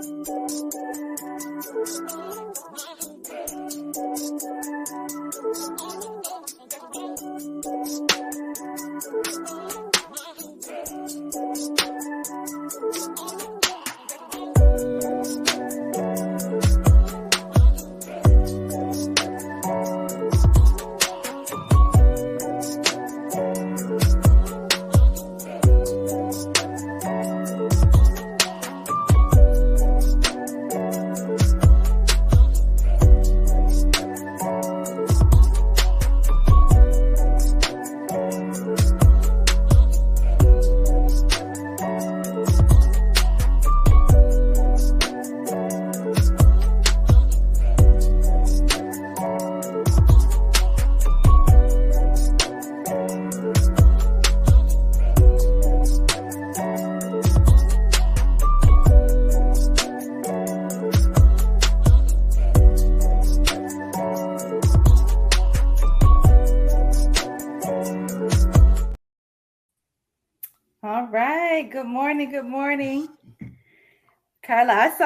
All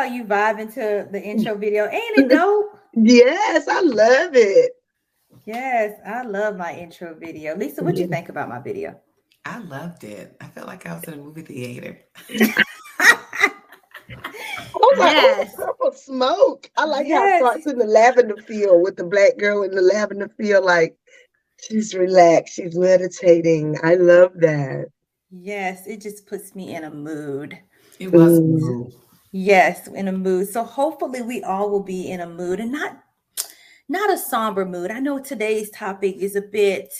saw you vibing to the intro video. Ain't it dope? Yes, I love it. Yes, I love my intro video. Lisa, what do you think about my video? I loved it. I felt like I was in a movie theater. Oh my Yes. oh, purple smoke. I like how it starts in the lavender field with the black girl in the lavender field, like she's relaxed, she's meditating. I love that. Yes, it just puts me in a mood. It was Mm. Yes, in a mood. So hopefully we all will be in a mood and not not a somber mood. I know today's topic is a bit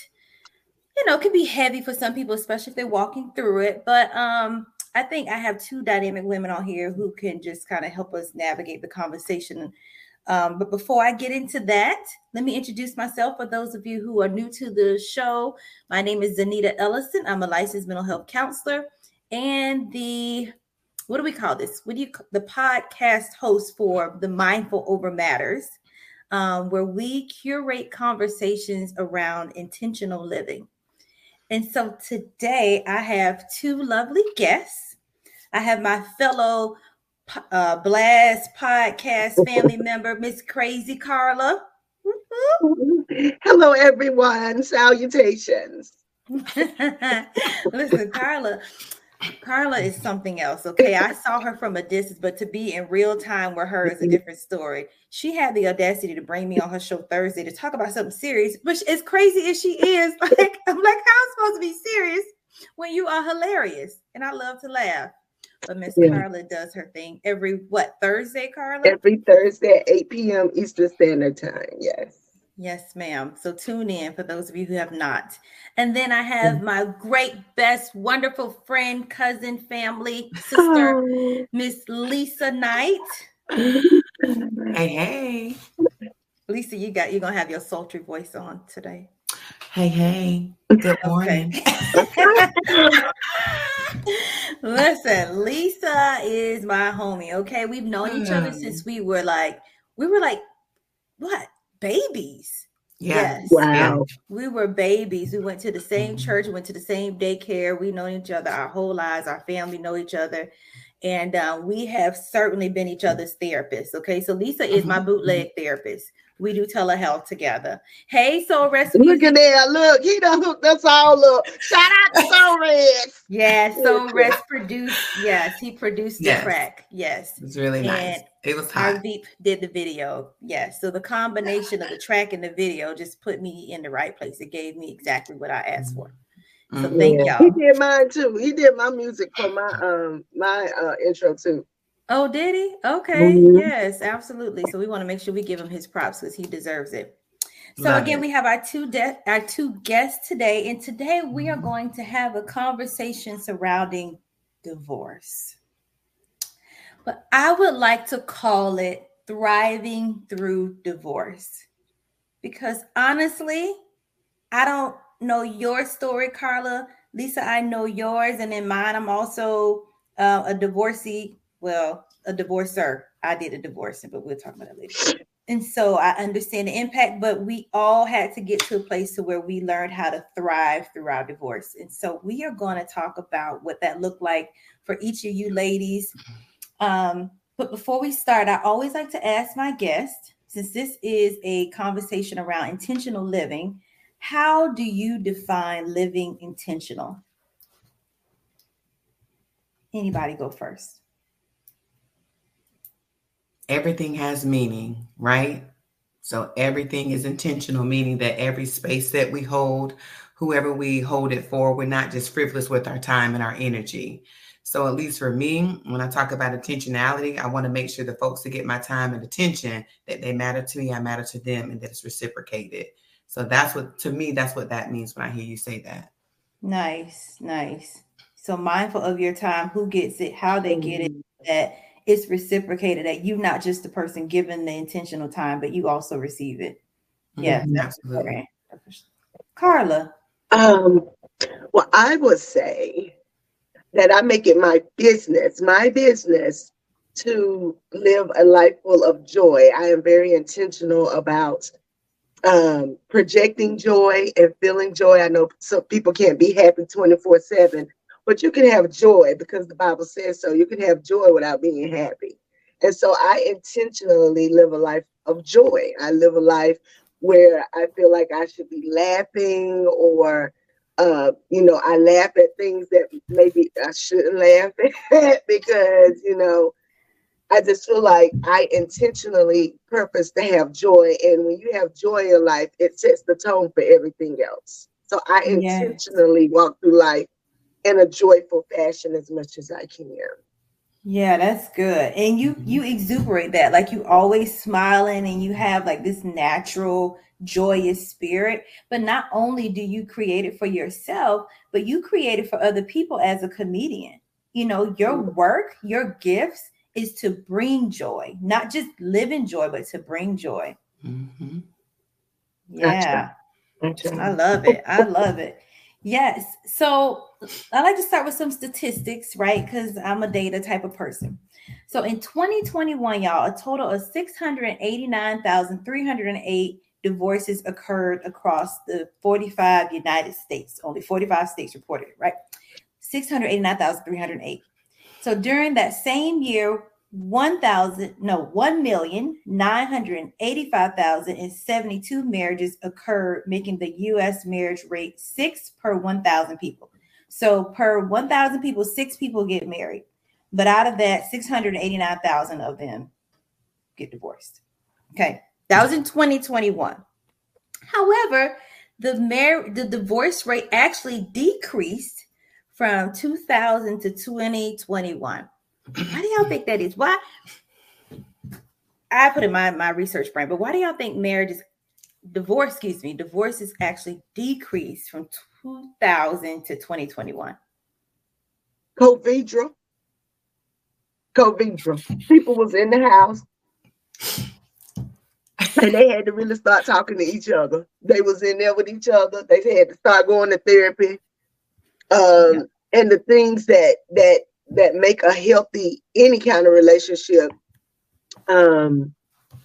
you know, it can be heavy for some people especially if they're walking through it, but um I think I have two dynamic women on here who can just kind of help us navigate the conversation. Um, but before I get into that, let me introduce myself for those of you who are new to the show. My name is Zaneta Ellison. I'm a licensed mental health counselor and the what do we call this? What do you the podcast host for the Mindful Over Matters, um, where we curate conversations around intentional living. And so today I have two lovely guests. I have my fellow uh, Blast podcast family member, Miss Crazy Carla. Hello, everyone. Salutations. Listen, Carla, Carla is mm-hmm. something else. Okay. I saw her from a distance, but to be in real time with her is a mm-hmm. different story. She had the audacity to bring me on her show Thursday to talk about something serious, but as crazy as she is, like, I'm like, how am I supposed to be serious when you are hilarious? And I love to laugh. But Miss Yeah. Carla does her thing every what Thursday, Carla? Every Thursday at 8 p.m. Eastern Standard Time. Yes. Yes, ma'am. So tune in for those of you who have not. And then I have my great, best, wonderful friend, cousin, family, sister, Oh. Miss Lisa Knight. Hey, hey. Lisa, you got you're gonna have your sultry voice on today. Hey, hey. Good morning. Listen, Lisa is my homie. Okay, we've known each other Hmm. since we were like we were like what babies. Yeah. Yes. Wow. We were babies. We went to the same church, went to the same daycare. We know each other our whole lives. Our family know each other. And uh, we have certainly been each other's therapists. Okay. So Lisa is my bootleg therapist. We do telehealth together. Hey, Soul Rest Look at that. Look, he done hooked us all up. Shout out to Soul Red. Yes, Soul Rest produced. Yes, he produced the Yes. track. Yes. It was really nice. And It was Our hot. Veep did the video. Yes. So the combination of the track and the video just put me in the right place. It gave me exactly what I asked for. So Mhm. thank Yeah. y'all. He did mine too. He did my music for my um my uh intro too. Oh, did he? Okay. Mhm. Yes, absolutely. So we want to make sure we give him his props because he deserves it. So Love again, it. we have our two de- our two guests today, and today we are going to have a conversation surrounding divorce. But I would like to call it thriving through divorce. Because honestly, I don't know your story, Carla. Lisa, I know yours, and in mine, I'm also uh, a divorcee. Well, a divorcer. I did a divorce, but we'll talk about that later. And so I understand the impact, but we all had to get to a place to where we learned how to thrive through our divorce. And so we are going to talk about what that looked like for each of you ladies. Um, But before we start, I always like to ask my guest, since this is a conversation around intentional living, how do you define living intentional? Anybody go first? Everything has meaning, right? So everything is intentional, meaning that every space that we hold, whoever we hold it for, we're not just frivolous with our time and our energy. So, at least for me, when I talk about intentionality, I want to make sure the folks that get my time and attention that they matter to me, I matter to them, and that it's reciprocated. So that's what to me, that's what that means when I hear you say that. Nice, nice. So mindful of your time, who gets it, how they get it, mm-hmm. that it's reciprocated, that you not just the person given the intentional time, but you also receive it. Yeah, mm-hmm, absolutely. Carla. Um, well, I would say that I make it my business, my business to live a life full of joy. I am very intentional about um, projecting joy and feeling joy. I know some people can't be happy 24 7, but you can have joy because the Bible says so. You can have joy without being happy. And so I intentionally live a life of joy. I live a life where I feel like I should be laughing or uh, you know, I laugh at things that maybe I shouldn't laugh at because, you know, I just feel like I intentionally purpose to have joy. And when you have joy in life, it sets the tone for everything else. So I intentionally yes. walk through life in a joyful fashion as much as I can. Yeah, that's good. And you you exuberate that like you always smiling and you have like this natural joyous spirit. But not only do you create it for yourself, but you create it for other people as a comedian. You know, your mm. work, your gifts is to bring joy, not just live in joy, but to bring joy. Mm-hmm. Yeah. Gotcha. I love it. I love it. Yes. So I like to start with some statistics, right? Because I'm a data type of person. So in 2021, y'all, a total of 689,308 divorces occurred across the 45 United States. Only 45 states reported right? 689,308. So during that same year, 1,000, no, 1,985,072 marriages occurred, making the US marriage rate six per 1,000 people. So per 1,000 people, six people get married. But out of that, 689,000 of them get divorced. Okay. That was in 2021. However, the mar- the divorce rate actually decreased from 2000 to 2021. Why do y'all think that is? Why? I put in my, my research brain, but why do y'all think marriage is divorce, excuse me, divorces actually decreased from 2000 to 2021? COVID. COVID. People was in the house and they had to really start talking to each other. They was in there with each other. They had to start going to therapy. Um, yeah. and the things that that that make a healthy any kind of relationship um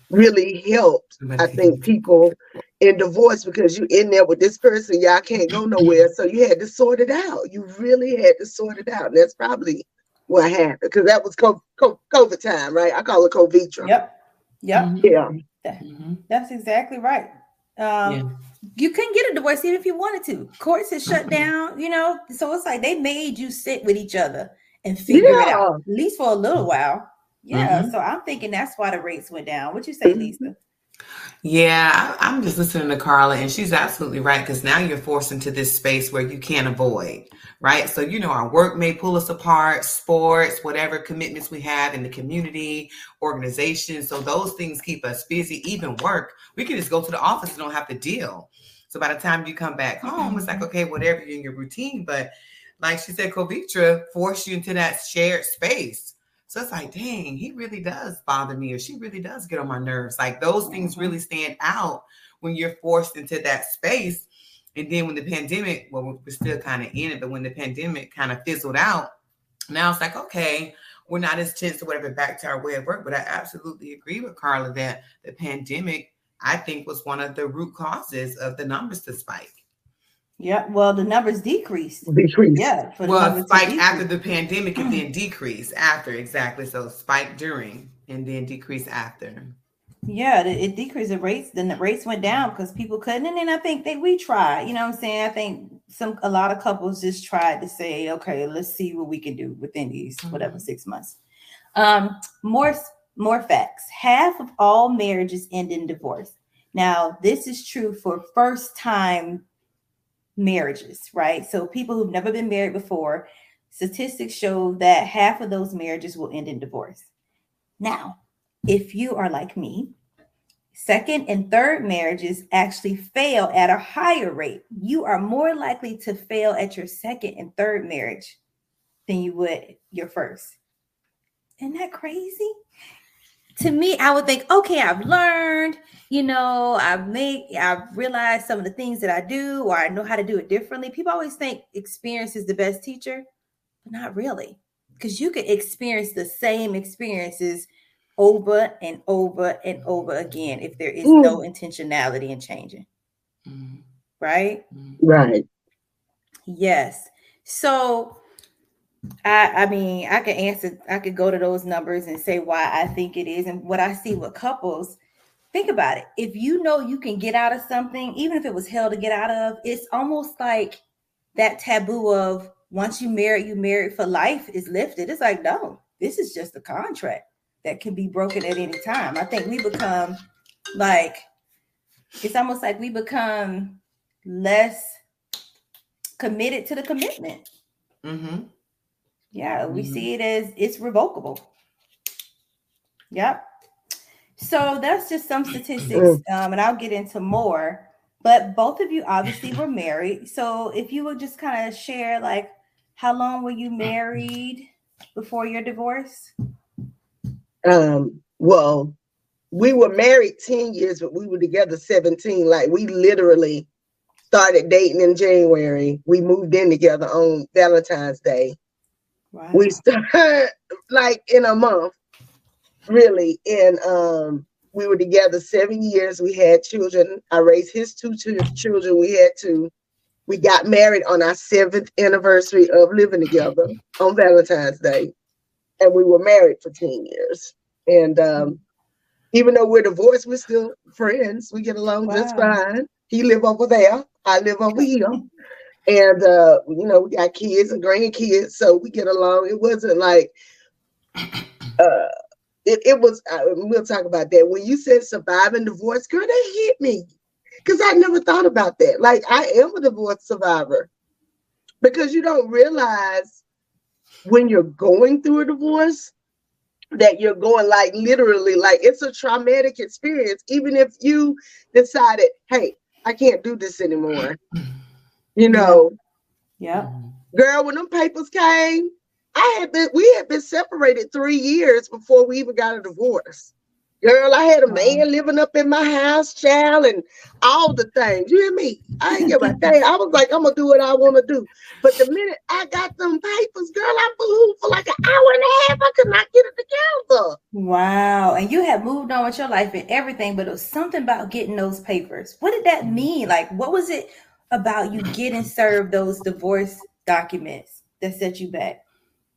really helped i think people in divorce because you in there with this person y'all can't go nowhere so you had to sort it out you really had to sort it out and that's probably what happened because that was COVID time right i call it covid yep yep mm-hmm. yeah mm-hmm. that's exactly right um yeah you couldn't get a divorce even if you wanted to. Courts had shut down, you know. So it's like they made you sit with each other and figure yeah. it out, at least for a little while. Yeah. Mm-hmm. So I'm thinking that's why the rates went down. What you say, mm-hmm. Lisa? Yeah, I, am just listening to Carla, and she's absolutely right because now you're forced into this space where you can't avoid, right? So, you know, our work may pull us apart, sports, whatever commitments we have in the community, organization. So, those things keep us busy, even work. We can just go to the office and don't have to deal. So, by the time you come back home, it's like, mm-hmm. okay, whatever you're in your routine, but like she said, Covitra forced you into that shared space. So it's like, dang, he really does bother me, or she really does get on my nerves. Like those things mm-hmm. really stand out when you're forced into that space. And then when the pandemic, well, we're still kind of in it, but when the pandemic kind of fizzled out, now it's like, okay, we're not as tense or whatever back to our way of work. But I absolutely agree with Carla that the pandemic, I think, was one of the root causes of the numbers to spike. Yeah, well, the numbers decreased. Decreased. Yeah. well, spike after the pandemic and then decrease after exactly. So spike during and then decrease after. Yeah, it, it decreased the rates. Then the rates went down because people couldn't. And then I think that we tried. You know what I'm saying? I think some a lot of couples just tried to say, okay, let's see what we can do within these mm-hmm. whatever six months. Um, more more facts. Half of all marriages end in divorce. Now, this is true for first time marriages, right? So people who've never been married before, statistics show that half of those marriages will end in divorce. Now, if you are like me, second and third marriages actually fail at a higher rate. You are more likely to fail at your second and third marriage than you would your first. Isn't that crazy? To me, I would think, okay, I've learned, you know, I've made, I've realized some of the things that I do, or I know how to do it differently. People always think experience is the best teacher, but not really, because you could experience the same experiences over and over and over again if there is mm. no intentionality in changing. Mm. Right? Right. Yes. So I I mean, I could answer, I could go to those numbers and say why I think it is. And what I see with couples think about it. If you know you can get out of something, even if it was hell to get out of, it's almost like that taboo of once you marry, you married for life is lifted. It's like, no, this is just a contract that can be broken at any time. I think we become like it's almost like we become less committed to the commitment. Mm-hmm. Yeah, we mm-hmm. see it as it's revocable. Yep. So that's just some statistics, um, and I'll get into more. But both of you obviously were married. So if you would just kind of share, like, how long were you married before your divorce? Um, well, we were married 10 years, but we were together 17. Like we literally started dating in January. We moved in together on Valentine's Day. Wow. We started like in a month really. And um, we were together seven years. We had children. I raised his two children. We had two. We got married on our seventh anniversary of living together on Valentine's Day. And we were married for 10 years. And um, even though we're divorced, we're still friends. We get along wow. just fine. He live over there. I live over here. And uh, you know, we got kids and grandkids, so we get along. It wasn't like uh it, it was, uh, we'll talk about that. When you said surviving divorce, girl, that hit me because I never thought about that. Like, I am a divorce survivor because you don't realize when you're going through a divorce that you're going like literally like it's a traumatic experience even if you decided hey i can't do this anymore you know yeah girl when them papers came I had been we had been separated three years before we even got a divorce. Girl, I had a man living up in my house, child, and all the things. You hear me? I ain't give a thing. I was like, I'm gonna do what I want to do. But the minute I got them papers, girl, I flew for like an hour and a half. I could not get it together. Wow. And you had moved on with your life and everything, but it was something about getting those papers. What did that mm-hmm. mean? Like, what was it about you getting served those divorce documents that set you back?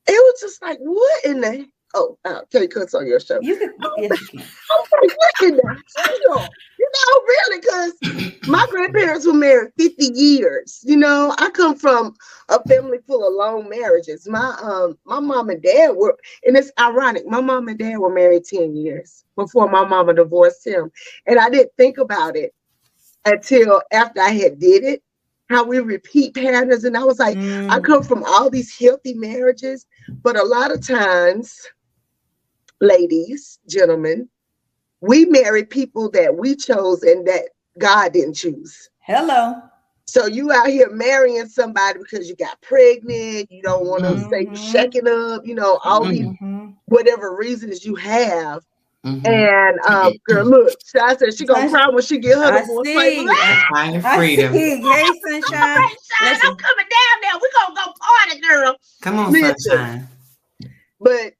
it was just like, what in the oh, uh, Kelly Cook's on your show. You can, yes, you can. I was like, what in the hell? You know, really, because my grandparents were married 50 years. You know, I come from a family full of long marriages. My um, my mom and dad were, and it's ironic, my mom and dad were married 10 years before my mama divorced him. And I didn't think about it until after I had did it how we repeat patterns. And I was like, mm. I come from all these healthy marriages, but a lot of times, ladies, gentlemen, we marry people that we chose and that God didn't choose. Hello. So you out here marrying somebody because you got pregnant, you don't want to mm-hmm. say shaking up, you know, all mm-hmm. these whatever reasons you have. Mm-hmm. And um, girl, look, I said she gonna cry when she get her divorce papers. Find freedom. Hey, sunshine. sunshine. I'm coming down there. We gonna go party, girl. Come on, Listen. sunshine. But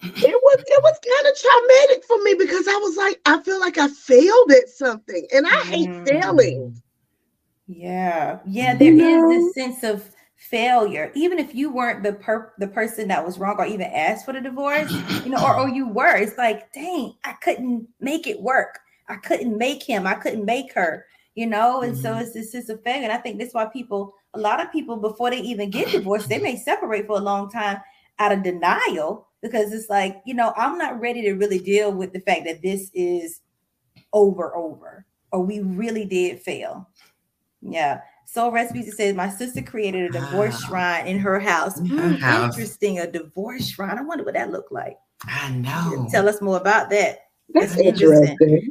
it was it was kind of traumatic for me because I was like, I feel like I failed at something, and I hate mm. failing. Yeah, yeah, there you know? this sense of failure even if you weren't the per the person that was wrong or even asked for the divorce you know or, or you were it's like dang i couldn't make it work. I couldn't make him. I couldn't make her you know? And mm-hmm. so it's this is a failure and i think that's why people a lot of people before they even get divorced they may separate for a long time out of denial because it's like you know i'm not ready to really deal with the fact that this is over over or we really did fail. Yeah Soul Recipes says my sister created a divorce wow. shrine in her house. In her mm, house. Interesting, a divorce shrine. I wonder what that looked like. I know. Tell us more about that. That's, That's interesting. interesting.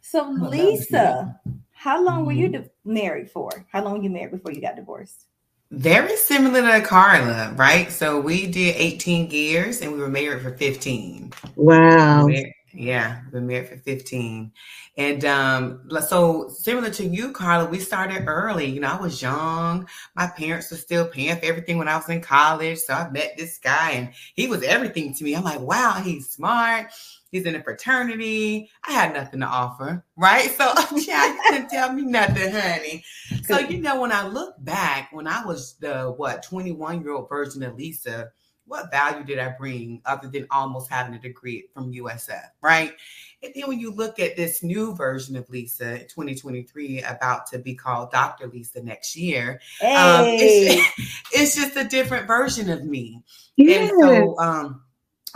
So, Lisa, how long were you mm-hmm. married for? How long were you married before you got divorced? Very similar to Carla, right? So we did 18 years and we were married for 15. Wow. Yeah, been married for 15. And um, so similar to you, Carla, we started early. You know, I was young. My parents were still paying for everything when I was in college. So I met this guy and he was everything to me. I'm like, wow, he's smart. He's in a fraternity. I had nothing to offer, right? So yeah, you couldn't tell me nothing, honey. So you know, when I look back, when I was the what 21 year old version of Lisa, what value did I bring other than almost having a degree from USF, right? And then when you look at this new version of Lisa 2023, about to be called Dr. Lisa next year, hey. um, it's, it's, just a different version of me. Yes. And so, um,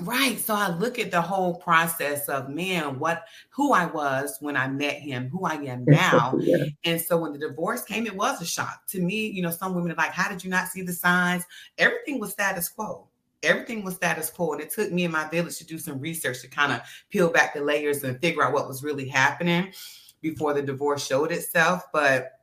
right. So I look at the whole process of man, what who I was when I met him, who I am now. yeah. And so when the divorce came, it was a shock to me. You know, some women are like, How did you not see the signs? Everything was status quo everything was status quo. And it took me and my village to do some research to kind of peel back the layers and figure out what was really happening before the divorce showed itself. But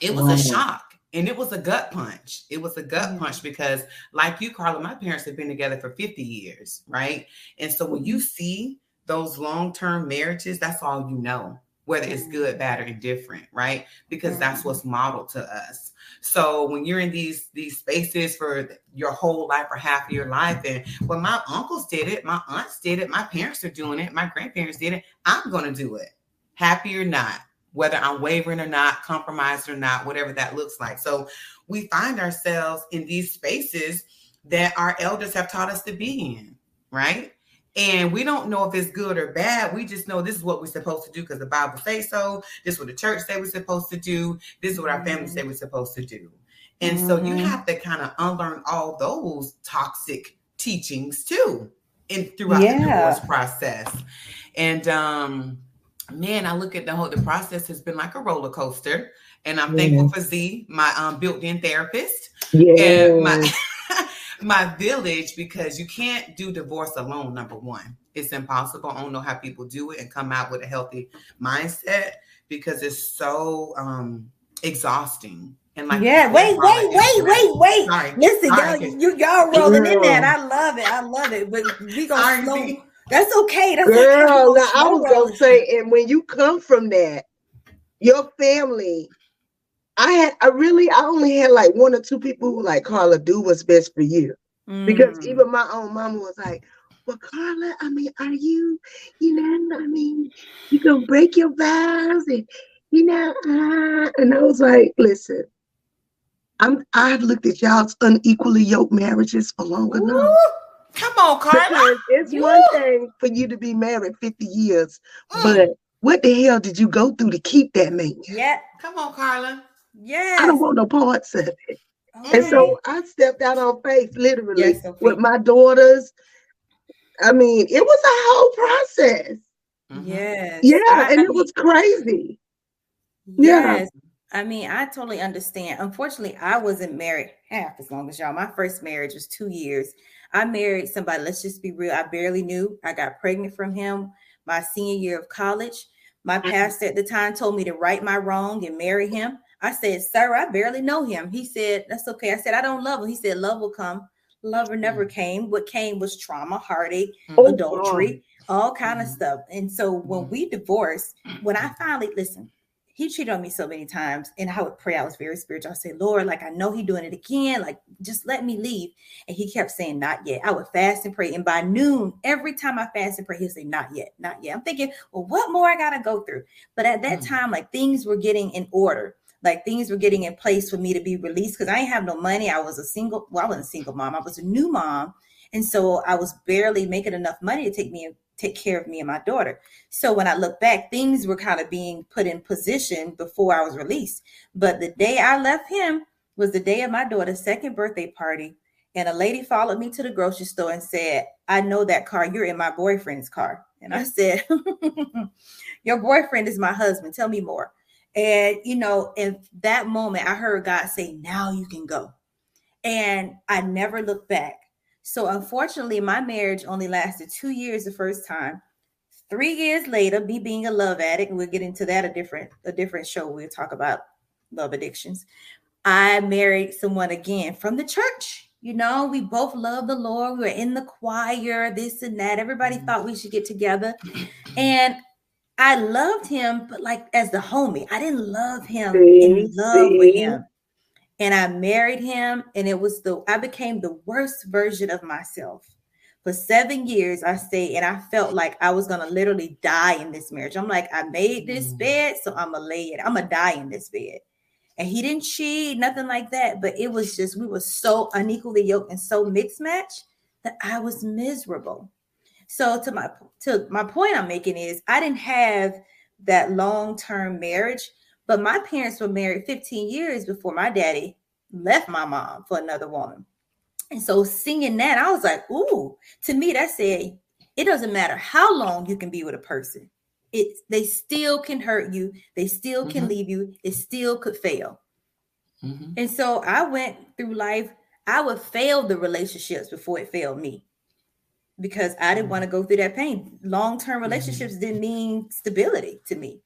it was wow. a shock. And it was a gut punch. It was a gut mm-hmm. punch because, like you, Carla, my parents have been together for 50 years, right? And so when you see those long term marriages, that's all you know, whether it's good, bad, or indifferent, right? Because that's mm-hmm. what's modeled to us. So when you're in these these spaces for your whole life or half of your life, and when my uncles did it, my aunts did it, my parents are doing it, my grandparents did it, I'm gonna do it, happy or not, whether I'm wavering or not, compromised or not, whatever that looks like. So we find ourselves in these spaces that our elders have taught us to be in, right? And we don't know if it's good or bad. We just know this is what we're supposed to do because the Bible says so. This is what the church say we're supposed to do. This is what our family say mm-hmm. we're supposed to do. And mm-hmm. so you mm-hmm. have to kind of unlearn all those toxic teachings too, in throughout yeah. the divorce process. And um, man, I look at the whole the process has been like a roller coaster. And I'm yeah. thankful for Z, my um, built-in therapist. Yeah. And my my village because you can't do divorce alone. Number one, it's impossible. I don't know how people do it and come out with a healthy mindset because it's so um exhausting. And like, yeah, wait, wait, wait, wait, wait. Sorry. Listen, y'all, you y'all rolling in that. I love it. I love it. But we gonna slow. That's okay. That's Girl, okay. now I was gonna say, and when you come from that, your family I had I really I only had like one or two people who like Carla do what's best for you. Mm. Because even my own mama was like, Well, Carla, I mean, are you, you know, I mean, you gonna break your vows and you know, uh, and I was like, listen, I'm I've looked at y'all's unequally yoked marriages for long Ooh. enough. Come on, Carla. Because it's Ooh. one thing for you to be married 50 years, mm. but what the hell did you go through to keep that man? Yeah. Come on, Carla. Yeah. I don't want no parts of it. Okay. And so I stepped out on faith literally yes, okay. with my daughters. I mean, it was a whole process. Mm-hmm. Yes. Yeah, I, and I it mean, was crazy. Yes. Yeah. I mean, I totally understand. Unfortunately, I wasn't married half as long as y'all. My first marriage was two years. I married somebody, let's just be real, I barely knew. I got pregnant from him my senior year of college. My mm-hmm. pastor at the time told me to right my wrong and marry him. I said, Sir, I barely know him. He said, That's okay. I said, I don't love him. He said, Love will come. Lover never mm. came. What came was trauma, heartache, oh, adultery, all kind of mm. stuff. And so when mm. we divorced, when I finally listen, he cheated on me so many times, and I would pray. I was very spiritual. I say, Lord, like I know he doing it again. Like just let me leave. And he kept saying, Not yet. I would fast and pray, and by noon, every time I fast and pray, he'll say, Not yet, not yet. I'm thinking, well, what more I gotta go through? But at that mm time, like things were getting in order like things were getting in place for me to be released because I didn't have no money. I was a single, well, I wasn't a single mom. I was a new mom. And so I was barely making enough money to take me and take care of me and my daughter. So when I look back, things were kind of being put in position before I was released. But the day I left him was the day of my daughter's second birthday party. And a lady followed me to the grocery store and said, I know that car. You're in my boyfriend's car. And I said, Your boyfriend is my husband. Tell me more. And, you know, in that moment, I heard God say, Now you can go. And I never looked back. So, unfortunately, my marriage only lasted two years the first time. Three years later, me being a love addict, and we'll get into that a different a different show. We'll talk about love addictions. I married someone again from the church. You know, we both love the Lord. We were in the choir, this and that. Everybody mm-hmm. thought we should get together. And I loved him, but like as the homie, I didn't love him see, in love see. with him. And I married him, and it was the I became the worst version of myself. For seven years, I stayed, and I felt like I was gonna literally die in this marriage. I'm like, I made this mm. bed, so I'm gonna lay it. I'm gonna die in this bed. And he didn't cheat, nothing like that. But it was just we were so unequally yoked and so mixed match that I was miserable. So to my to my point I'm making is I didn't have that long-term marriage, but my parents were married 15 years before my daddy left my mom for another woman. And so seeing that, I was like, ooh, to me, that said, it doesn't matter how long you can be with a person. It they still can hurt you, they still can mm-hmm. leave you, it still could fail. Mm-hmm. And so I went through life, I would fail the relationships before it failed me because I didn't want to go through that pain. Long term mm-hmm. relationships didn't mean stability to me.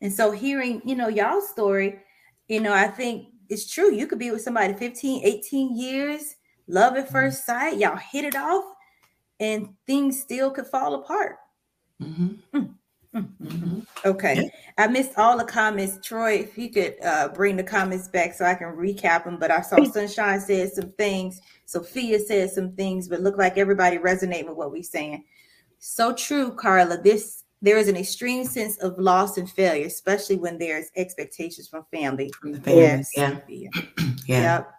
And so hearing, you know, y'all's story, you know, I think it's true. You could be with somebody 15, 18 years, love at mm-hmm. first sight, y'all hit it off, and things still could fall apart. Mm-hmm. Mm. Mm-hmm. Okay. I missed all the comments. Troy, if you could uh, bring the comments back so I can recap them. But I saw Sunshine said some things. Sophia said some things, but look like everybody resonating with what we're saying. So true, Carla. This there is an extreme sense of loss and failure, especially when there's expectations from family. From the family. Yes. Yeah. yeah. Yep.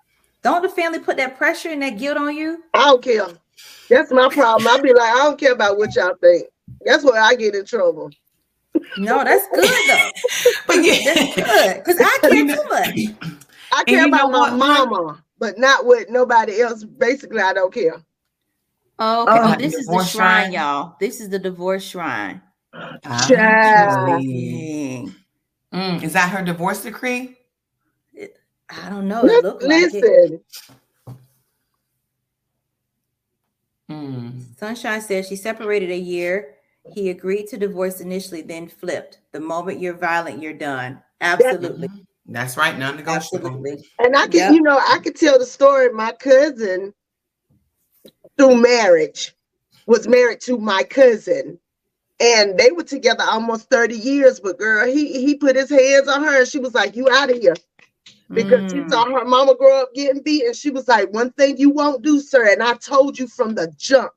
Don't the family put that pressure and that guilt on you? I don't care. That's my problem. I'll be like, I don't care about what y'all think. That's where I get in trouble. No, that's good though. but yeah, that's good because I care too much. I care about my mama, but not with nobody else. Basically, I don't care. Oh, okay. Uh, this is the shrine, shrine, y'all. This is the divorce shrine. Ah, mm, is that her divorce decree? I don't know. It looked listen. Like it. Mm. Sunshine says she separated a year he agreed to divorce initially, then flipped. The moment you're violent, you're done. Absolutely. That's right. Non-negotiable. And I can, yep. you know, I could tell the story. My cousin, through marriage, was married to my cousin. And they were together almost 30 years, but girl, he he put his hands on her and she was like, You out of here. Because mm. she saw her mama grow up getting beat, and she was like, One thing you won't do, sir. And I told you from the jump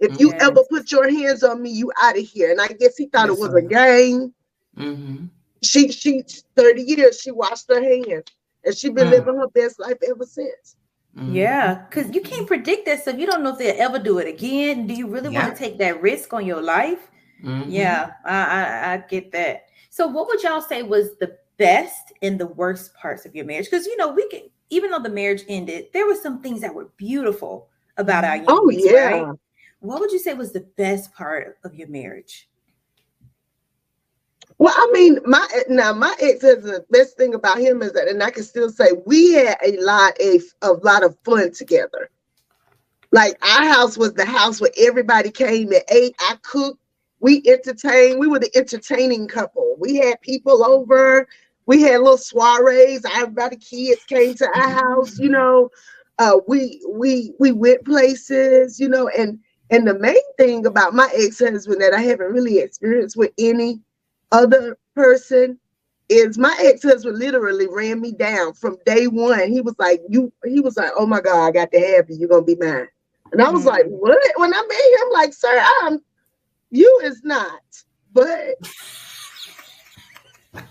if you yes. ever put your hands on me, you out of here. And I guess he thought yes, it was sir. a game. Mm-hmm. She she 30 years she washed her hands and she been mm. living her best life ever since. Mm-hmm. Yeah, because you can't predict that stuff. You don't know if they'll ever do it again. Do you really yeah. want to take that risk on your life? Mm-hmm. Yeah, I, I, I get that. So, what would y'all say was the best and the worst parts of your marriage? Because you know, we can even though the marriage ended, there were some things that were beautiful about our union. Oh yeah, right? What would you say was the best part of your marriage? Well, I mean, my now my ex says the best thing about him is that, and I can still say we had a lot of a lot of fun together. Like our house was the house where everybody came and ate. I cooked, we entertained. We were the entertaining couple. We had people over. We had little soirees. Everybody, kids came to our house. You know, uh, we we we went places. You know, and and the main thing about my ex-husband that I haven't really experienced with any other person is my ex-husband literally ran me down from day one. He was like, you he was like, Oh my God, I got to have you, you're gonna be mine. And I was mm-hmm. like, What? When I met him, like, sir, I'm you is not, but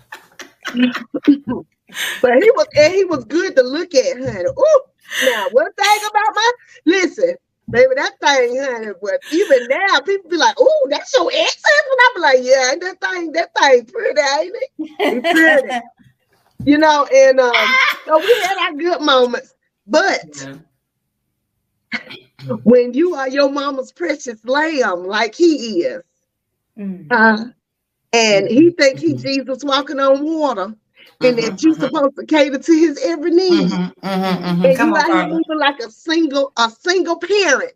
but he was and he was good to look at, honey. Ooh, now one thing about my listen, baby, that thing, honey. But even now, people be like, "Oh, that's your ex husband." I be like, "Yeah, that thing, that thing pretty, ain't it? It's pretty." you know, and um, so we had our good moments, but. Yeah when you are your mama's precious lamb, like he is, mm-hmm. uh, and he think he mm-hmm. Jesus walking on water, and mm-hmm, that you mm-hmm. supposed to cater to his every need, mm-hmm, mm-hmm, and come you out here moving like a single a single parent.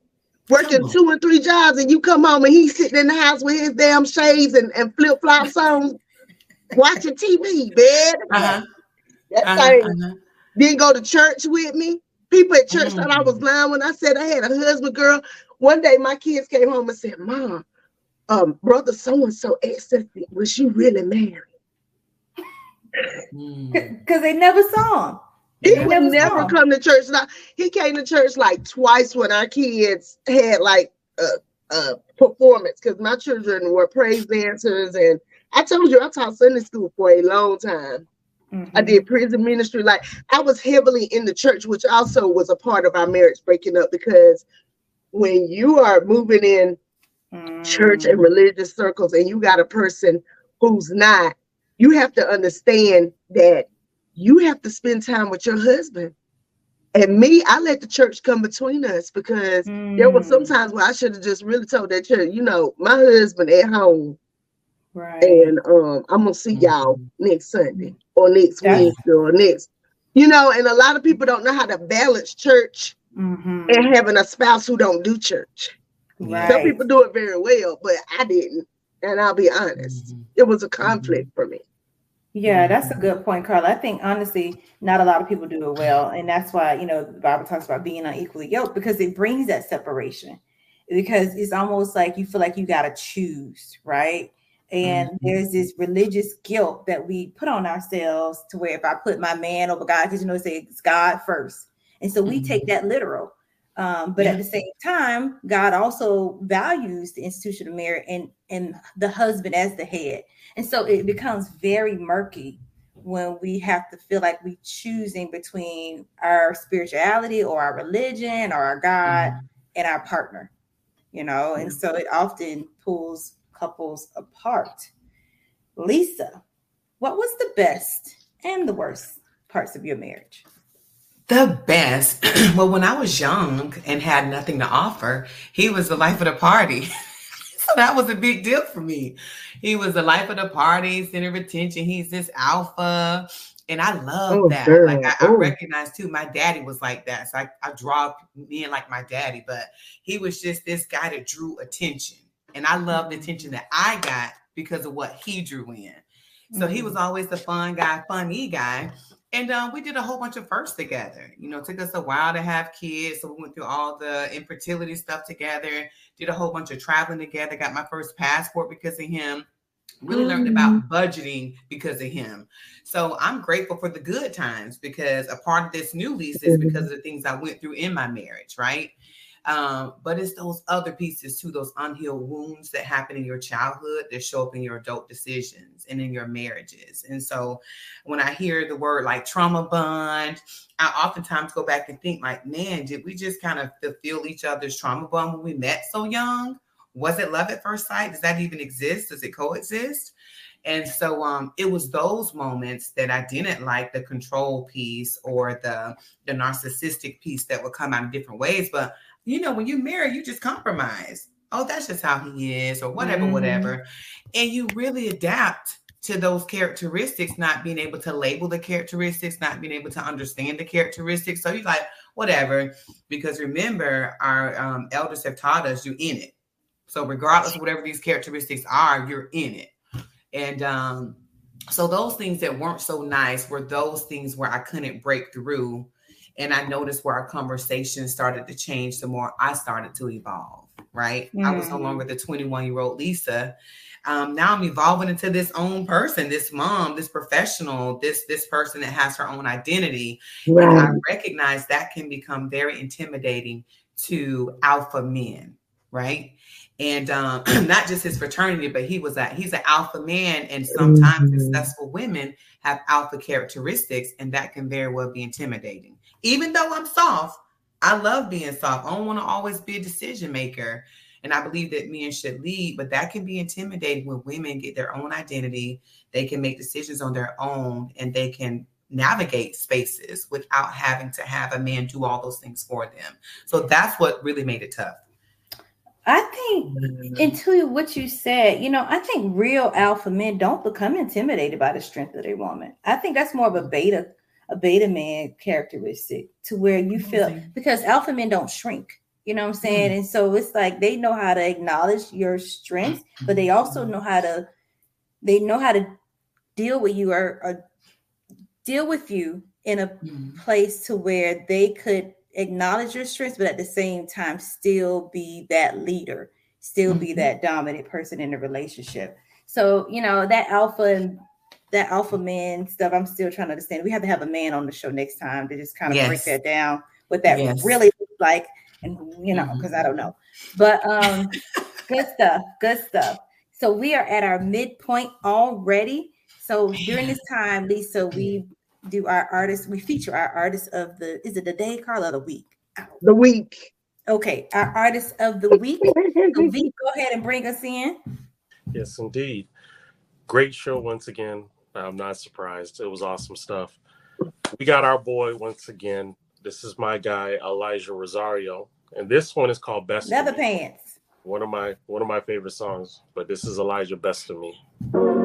Working two and three jobs, and you come home and he's sitting in the house with his damn shades and, and flip flops on, watching TV, man. Uh-huh. That uh-huh, thing uh-huh. didn't go to church with me. People at church thought I was lying when I said I had a husband, girl. One day my kids came home and said, Mom, um, brother so and so asked us, was you really married? Because mm. they never saw him. He would never, never come to church. Now he came to church like twice when our kids had like a, a performance because my children were praise dancers, and I told you I taught Sunday school for a long time. Mm-hmm. I did prison ministry. Like I was heavily in the church, which also was a part of our marriage breaking up because when you are moving in mm-hmm. church and mm. religious circles and you got a person who's not, you have to understand that you have to spend time with your husband. And me, I let the church come between us because mm. there were some mm. times where I should have just really told that church, you know, my husband at home Right. And um, I'm gonna see y'all mm-hmm. next Sunday or next That's- Wednesday or next, you know, and a lot of people don't know how to balance church mm-hmm. and having a spouse who don't do church. Right. Some people do it very well, but I didn't. And I'll be honest, mm-hmm. it was a conflict mm-hmm. for me. Yeah, that's a good point, Carla. I think honestly, not a lot of people do it well. And that's why, you know, the Bible talks about being unequally yoked because it brings that separation. Because it's almost like you feel like you got to choose, right? And mm-hmm. there's this religious guilt that we put on ourselves to where if I put my man over God, because you know, say it's God first. And so we mm-hmm. take that literal. Um, but yeah. at the same time, God also values the institution of marriage and, and the husband as the head. And so it becomes very murky when we have to feel like we choosing between our spirituality or our religion or our God mm-hmm. and our partner, you know, and so it often pulls couples apart. Lisa, what was the best and the worst parts of your marriage? The best. well, when I was young and had nothing to offer, he was the life of the party. so that was a big deal for me. He was the life of the party, center of attention. He's this alpha. And I love oh, that. Girl. Like I, I, recognize too, my daddy was like that. So I, I draw men like my daddy, but he was just this guy that drew attention. And I love the attention that I got because of what he drew in. So he was mm-hmm. always the fun guy, funny guy. And um, we did a whole bunch of firsts together. You know, it took us a while to have kids. So we went through all the infertility stuff together, did a whole bunch of traveling together, got my first passport because of him. Really mm-hmm. learned about budgeting because of him. So I'm grateful for the good times because a part of this new lease is because of the things I went through in my marriage, right? Um, but it's those other pieces too, those unhealed wounds that happen in your childhood that show up in your adult decisions and in your marriages. And so when I hear the word like trauma bond, I oftentimes go back and think, like, man, did we just kind of fulfill each other's trauma bond when we met so young? Was it love at first sight? Does that even exist? Does it coexist? And so um, it was those moments that I didn't like the control piece or the the narcissistic piece that would come out in different ways. But you know, when you marry, you just compromise. Oh, that's just how he is, or whatever, mm. whatever. And you really adapt to those characteristics, not being able to label the characteristics, not being able to understand the characteristics. So you're like, whatever. Because remember, our um, elders have taught us you're in it. So regardless of whatever these characteristics are, you're in it. And um, so those things that weren't so nice were those things where I couldn't break through and I noticed where our conversation started to change the more I started to evolve, right? Mm. I was no mm. longer the 21 year old Lisa. Um, now I'm evolving into this own person, this mom, this professional, this this person that has her own identity. Right. And I recognize that can become very intimidating to alpha men, right? and um, not just his fraternity, but he was a he's an alpha man, and sometimes mm-hmm. successful women have alpha characteristics, and that can very well be intimidating. Even though I'm soft, I love being soft. I don't want to always be a decision maker, and I believe that men should lead, but that can be intimidating when women get their own identity. They can make decisions on their own, and they can navigate spaces without having to have a man do all those things for them. So that's what really made it tough. I think mm-hmm. into what you said, you know, I think real alpha men don't become intimidated by the strength of their woman. I think that's more of a beta, a beta man characteristic to where you feel because alpha men don't shrink. You know what I'm saying? Mm-hmm. And so it's like they know how to acknowledge your strengths, but they also know how to they know how to deal with you or, or deal with you in a mm-hmm. place to where they could acknowledge your strengths, but at the same time, still be that leader, still mm-hmm. be that dominant person in the relationship. So, you know, that alpha and that alpha man stuff, I'm still trying to understand. We have to have a man on the show next time to just kind of yes. break that down, what that yes. really looks like, and you know, because mm-hmm. I don't know. But um, good stuff, good stuff. So we are at our midpoint already. So during this time, Lisa, we do our artists. We feature our artists of the. Is it the day, Carla, the week? The week. Okay, our artists of the week. so v, go ahead and bring us in. Yes, indeed. Great show once again. I'm not surprised. It was awesome stuff. We got our boy once again. This is my guy Elijah Rosario, and this one is called "Best." Leather pants. One of my one of my favorite songs, but this is Elijah "Best of Me."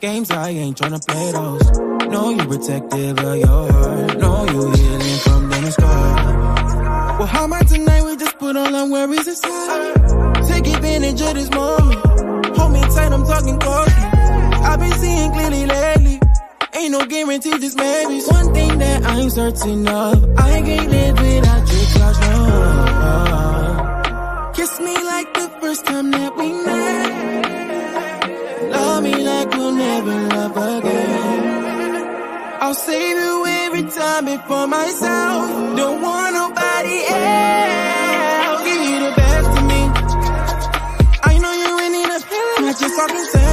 Games I ain't tryna play those. Know you protective of your heart. Know you healing from the scar. Well, how about tonight we just put all our worries aside? Take advantage of this moment. Hold me tight, I'm talking close. I've been seeing clearly lately. Ain't no guarantee, just maybe. One thing that I'm certain of, I can't live without your no. Kiss me like the first time that we met. Love again. I'll save you every time before myself. Don't want nobody else. Give you the best of me. I know you ain't need a feeling, not just talking sexually.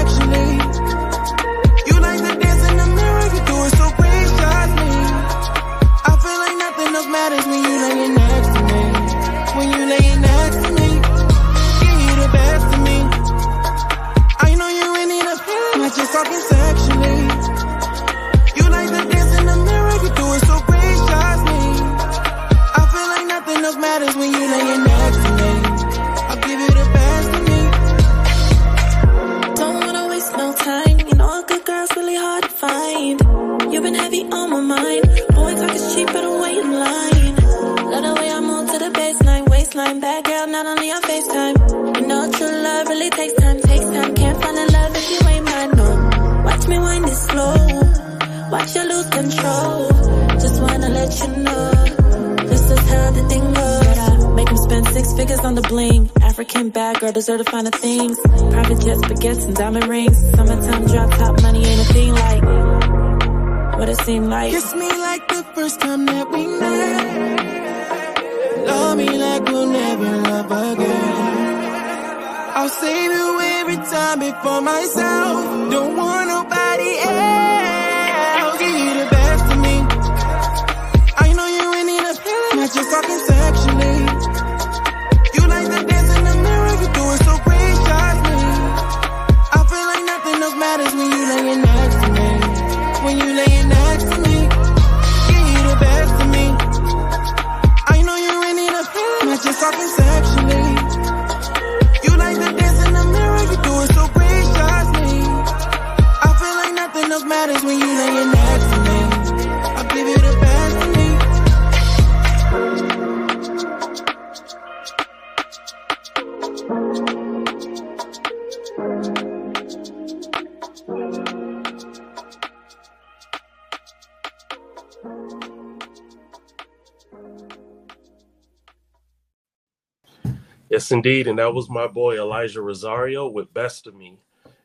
Not only on FaceTime. You know true love really takes time, takes time. Can't find a love if you ain't mine, no. Watch me wind it slow. Watch you lose control. Just wanna let you know. This is how the thing goes. Make him spend six figures on the bling. African bad girl deserve to find things. Private jets, baguettes, and diamond rings. Summertime drop top money ain't a thing like what it seemed like. Kiss me like the first time that we met. Love me like we'll never. I'll save you every time before myself. Don't want Yes, indeed. And that was my boy Elijah Rosario with Best of Me.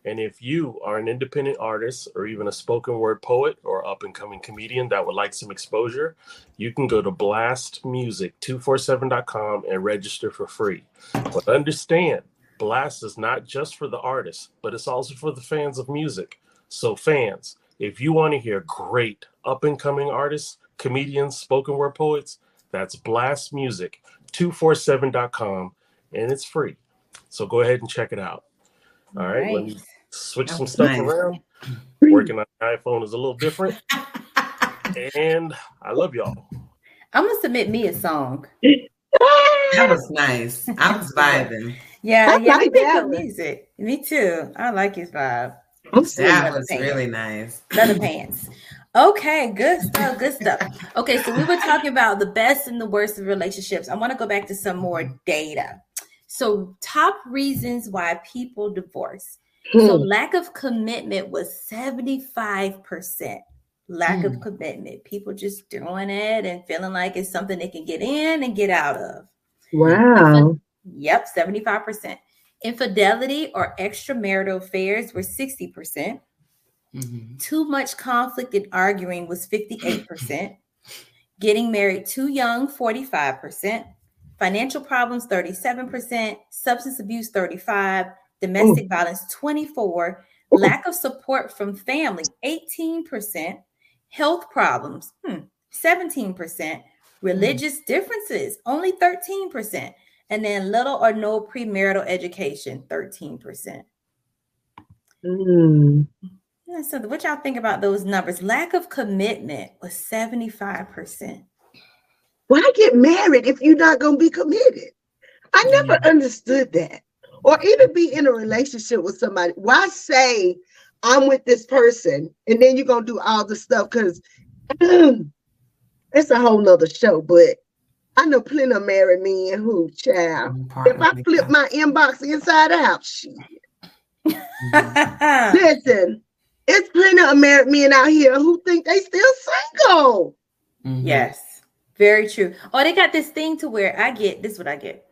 And if you are an independent artist or even a spoken word poet or up and coming comedian that would like some exposure, you can go to blastmusic247.com and register for free. But understand, Blast is not just for the artists, but it's also for the fans of music. So, fans, if you want to hear great up and coming artists, comedians, spoken word poets, that's Blast blastmusic247.com and it's free. So go ahead and check it out. All right, right. let me switch some stuff nice. around. Working on iPhone is a little different. and I love y'all. I'm gonna submit me a song. That was nice. I was vibing. Yeah, I yeah, like that music. Me too. I like his vibe. That was pants. really nice. Leather pants. Okay, good stuff. Good stuff. Okay, so we were talking about the best and the worst of relationships. I want to go back to some more data. So, top reasons why people divorce. Hmm. So, lack of commitment was 75%. Lack hmm. of commitment. People just doing it and feeling like it's something they can get in and get out of. Wow. Yep, 75%. Infidelity or extramarital affairs were 60%. percent mm hmm Too much conflict and arguing was 58%. Getting married too young, 45%. Financial problems, 37%. Substance abuse, 35 Domestic Ooh. violence, 24 Ooh. Lack of support from family, 18%. Health problems, hmm, 17%. Religious mm. differences, only 13%. And then little or no premarital education, 13%. Mm. Yeah, so what y'all think about those numbers? Lack of commitment was 75%. Why get married if you're not going to be committed? I never understood that. Or even be in a relationship with somebody. Why say I'm with this person and then you're going to do all the stuff? Because it's a whole nother show, but I know plenty of married men who, child, if I flip my inbox inside out, shit. Mm-hmm. Listen, it's plenty of married men out here who think they still single. Mm-hmm. Yes, very true. Oh, they got this thing to where I get this. What I get,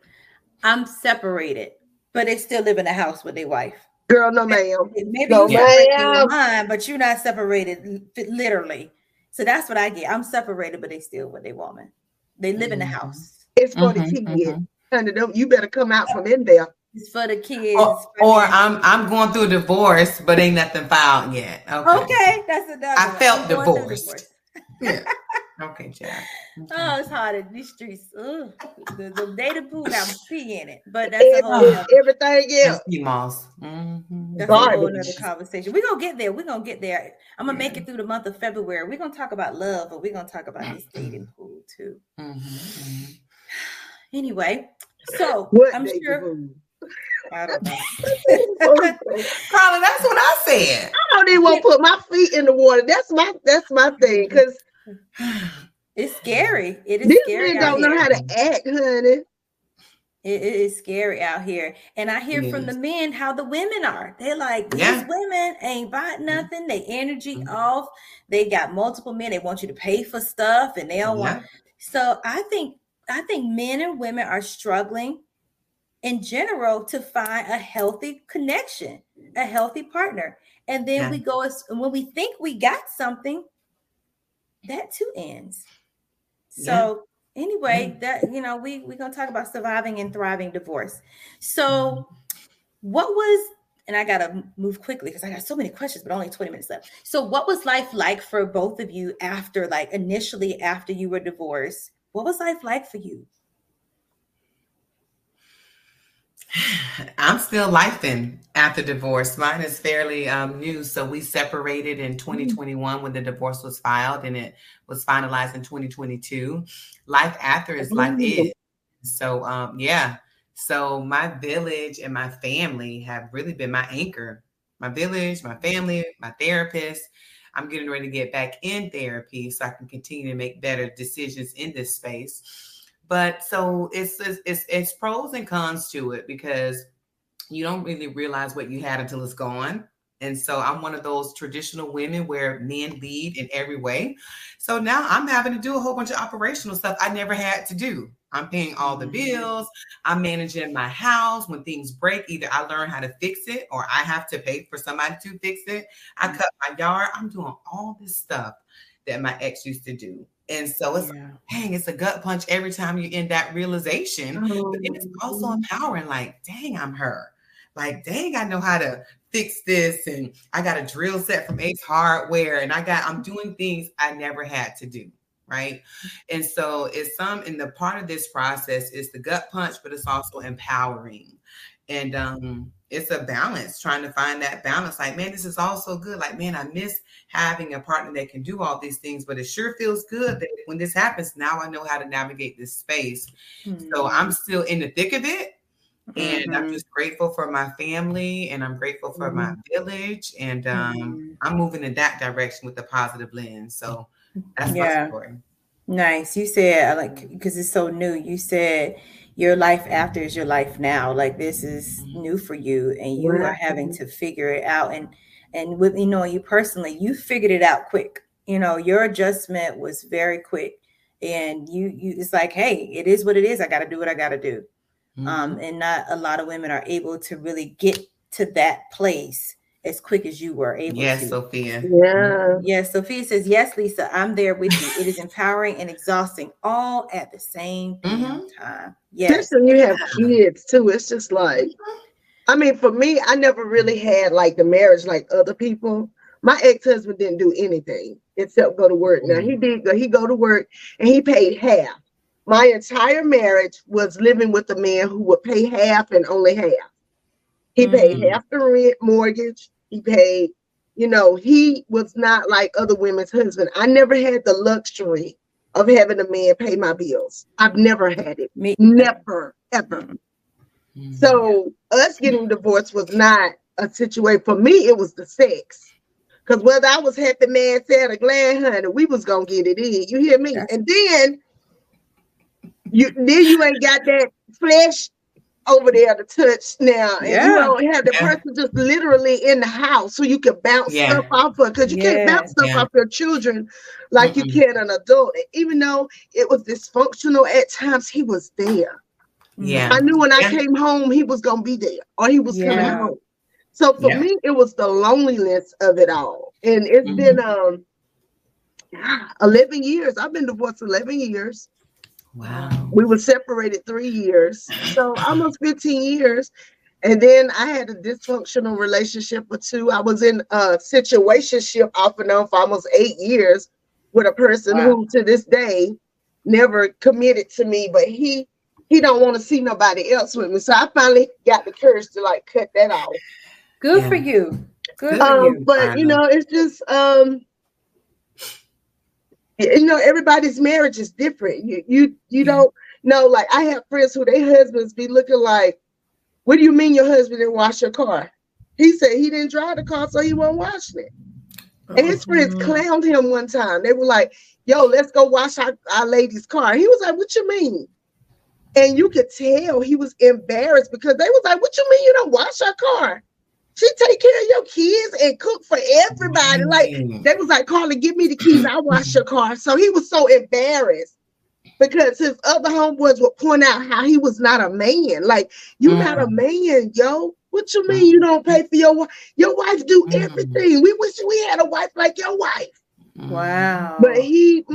I'm separated, but they still live in the house with their wife. Girl, no ma'am. Maybe no, you're ma'am. Mind, but you're not separated literally. So that's what I get. I'm separated, but they still with their woman. They live in the mm-hmm. house. It's for mm-hmm, the kids. Mm-hmm. Honey, don't, you better come out from in there. It's for the kids. Or, or I'm I'm going through a divorce, but ain't nothing filed yet. Okay, okay that's another. I one. felt divorced. yeah. Okay, Jack. Okay. Oh, it's hard in these streets. Ugh. The, the data pool got pee in it, but that's a whole other, everything else. Moss. Mm-hmm. That's Garbage. a whole other conversation. We're gonna get there. We're gonna get there. I'm gonna make it through the month of February. We're gonna talk about love, but we're gonna talk about this dating pool too. Mm-hmm. mm-hmm. Anyway, so what I'm sure. Pool? I don't know. Carla, that's what I said. I don't even want to put my feet in the water. That's my that's my thing. Cause it's scary. It is These scary. men don't know how to act, honey. It, it is scary out here. And I hear from the men how the women are. They're like, these yeah. women ain't bought nothing. They energy mm-hmm. off. They got multiple men. They want you to pay for stuff and they don't yeah. want. So I think I think men and women are struggling in general to find a healthy connection, a healthy partner. And then yeah. we go as when we think we got something, that too ends. So yeah. anyway, mm-hmm. that you know, we we're gonna talk about surviving and thriving divorce. So mm-hmm. what was and I gotta move quickly because I got so many questions, but only 20 minutes left. So what was life like for both of you after like initially after you were divorced? What was life like for you? I'm still lifing after divorce. Mine is fairly um, new. So we separated in 2021 when the divorce was filed, and it was finalized in 2022. Life after is life is. So um, yeah. So my village and my family have really been my anchor. My village, my family, my therapist. I'm getting ready to get back in therapy so I can continue to make better decisions in this space but so it's, it's it's pros and cons to it because you don't really realize what you had until it's gone. And so I'm one of those traditional women where men lead in every way. So now I'm having to do a whole bunch of operational stuff I never had to do. I'm paying all the Mm-hmm. bills. I'm managing my house. When things break, either I learn how to fix it or I have to pay for somebody to fix it. I Mm-hmm. cut my yard. I'm doing all this stuff that my ex used to do. And so it's Yeah. dang, it's a gut punch every time you're in that realization. But Oh, it's also empowering, like, dang, I'm her. Like, dang, I know how to fix this. And I got a drill set from Ace Hardware. And I got, I'm doing things I never had to do. Right. And so it's some in the part of this process is the gut punch, but it's also empowering. And um, it's a balance, trying to find that balance. Like, man, this is all so good. Like, man, I miss having a partner that can do all these things, but it sure feels good that when this happens, now I know how to navigate this space. So I'm still in the thick of it. And I'm Mhm. just grateful for my family and I'm grateful for my village. And um, Mhm. I'm moving in that direction with a positive lens. So that's Yeah. my story. Nice. You said like because it's so new. You said your life after is your life now. Like this is new for you, and you are having to figure it out. And and with you know you personally, you figured it out quick. You know your adjustment was very quick, and you you it's like, hey, it is what it is. I got to do what I got to do. Mhm. Um, and not a lot of women are able to really get to that place as quick as you were able yes, to. Sophia. Yeah. Yes, Sophia says, Yes, Lisa, I'm there with you. It is empowering and exhausting all at the same damn Mhm. time. Yes. Especially when you have kids too. It's just like, I mean, for me, I never really had like the marriage like other people. My ex-husband didn't do anything except go to work. Now he did go, he go to work and he paid half. My entire marriage was living with a man who would pay half and only half. He paid Mhm. half the rent mortgage. He paid, you know, he was not like other women's husband. I never had the luxury of having a man pay my bills. I've never had it. Me, Never, ever. Mhm. So us getting divorced was not a situation for me. It was the sex. Because whether I was happy, man, sad, or glad, honey, we was gonna get it in. You hear me? That's- and then you then you ain't got that flesh over there to touch now, and Yeah. you don't have the Yeah. person just literally in the house, so you can bounce Yeah. stuff off of. Because you can't bounce stuff off your children like you Mm-mm. can an adult. Even though it was dysfunctional at times, he was there. yeah. I knew when I came home, he was gonna be there or he was coming home. So for me, it was the loneliness of it all. And it's Mhm. been um 11 years. I've been divorced 11 years. Wow. We were separated three years. So almost 15 years. And then I had a dysfunctional relationship with two. I was in a situationship off and on for almost eight years with a person Wow. who to this day never committed to me, but he he don't want to see nobody else with me. So I finally got the courage to like cut that off. Good Yeah. for you. Good Good for for Um, you. but you Wow. know, it's just um you know, everybody's marriage is different. You you you don't know, like I have friends who their husbands be looking like, what do you mean your husband didn't wash your car? He said he didn't drive the car, so he wasn't washing it. And his friends Mhm. clowned him one time. They were like, yo, let's go wash our, our lady's car. He was like, what you mean? And you could tell he was embarrassed because they was like, what you mean you don't wash our car? She take care of your kids and cook for everybody. Like Mm. they was like, Carly, give me the keys. I'll wash your car. So he was so embarrassed because his other homeboys would point out how he was not a man. Like, you not a Mm. man, yo. What you mean you don't pay for your wife? Your wife do Mm. everything. We wish we had a wife like your wife. Mm. Wow. But he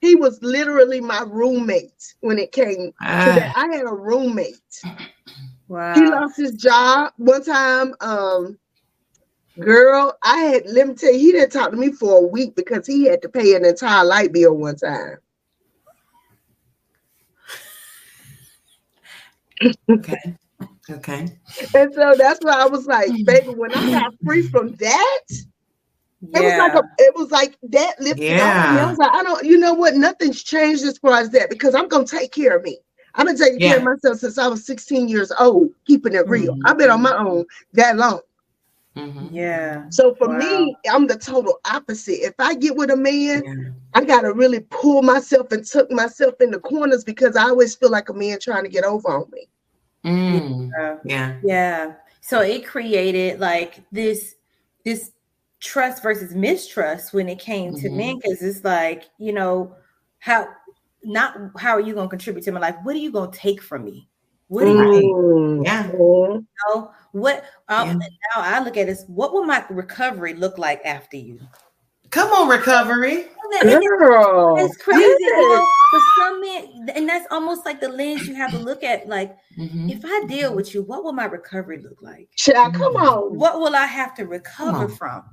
he was literally my roommate when it came to that. Ah, I had a roommate. Wow. He lost his job one time. Um, girl, I had let me tell you, he didn't talk to me for a week because he had to pay an entire light bill one time. okay. Okay. And so that's why I was like, baby, when I got free from that, it was like a it was like that lifted off me. I was like, I don't, you know what? Nothing's changed as far as that because I'm gonna take care of me. I've been taking care of myself since I was 16 years old, keeping it real. Mhm. I've been on my own that long. Mhm. Yeah. So for Wow. me, I'm the total opposite. If I get with a man, Yeah. I gotta really pull myself and tuck myself in the corners because I always feel like a man trying to get over on me. Mm. Yeah. Yeah. Yeah. So it created like this this trust versus mistrust when it came to Mhm. men because it's like you know how not how are you going to contribute to my life what are you going to take from me what do you Right. Mm, Yeah. mm. know what um, Yeah. now i look at this what will my recovery look like after you Come on, recovery. Girl. It's crazy, you Yes. know, for some men, and that's almost like the lens you have to look at. Like, Mhm. if I deal with you, what will my recovery look like? Child, come on. What will I have to recover from?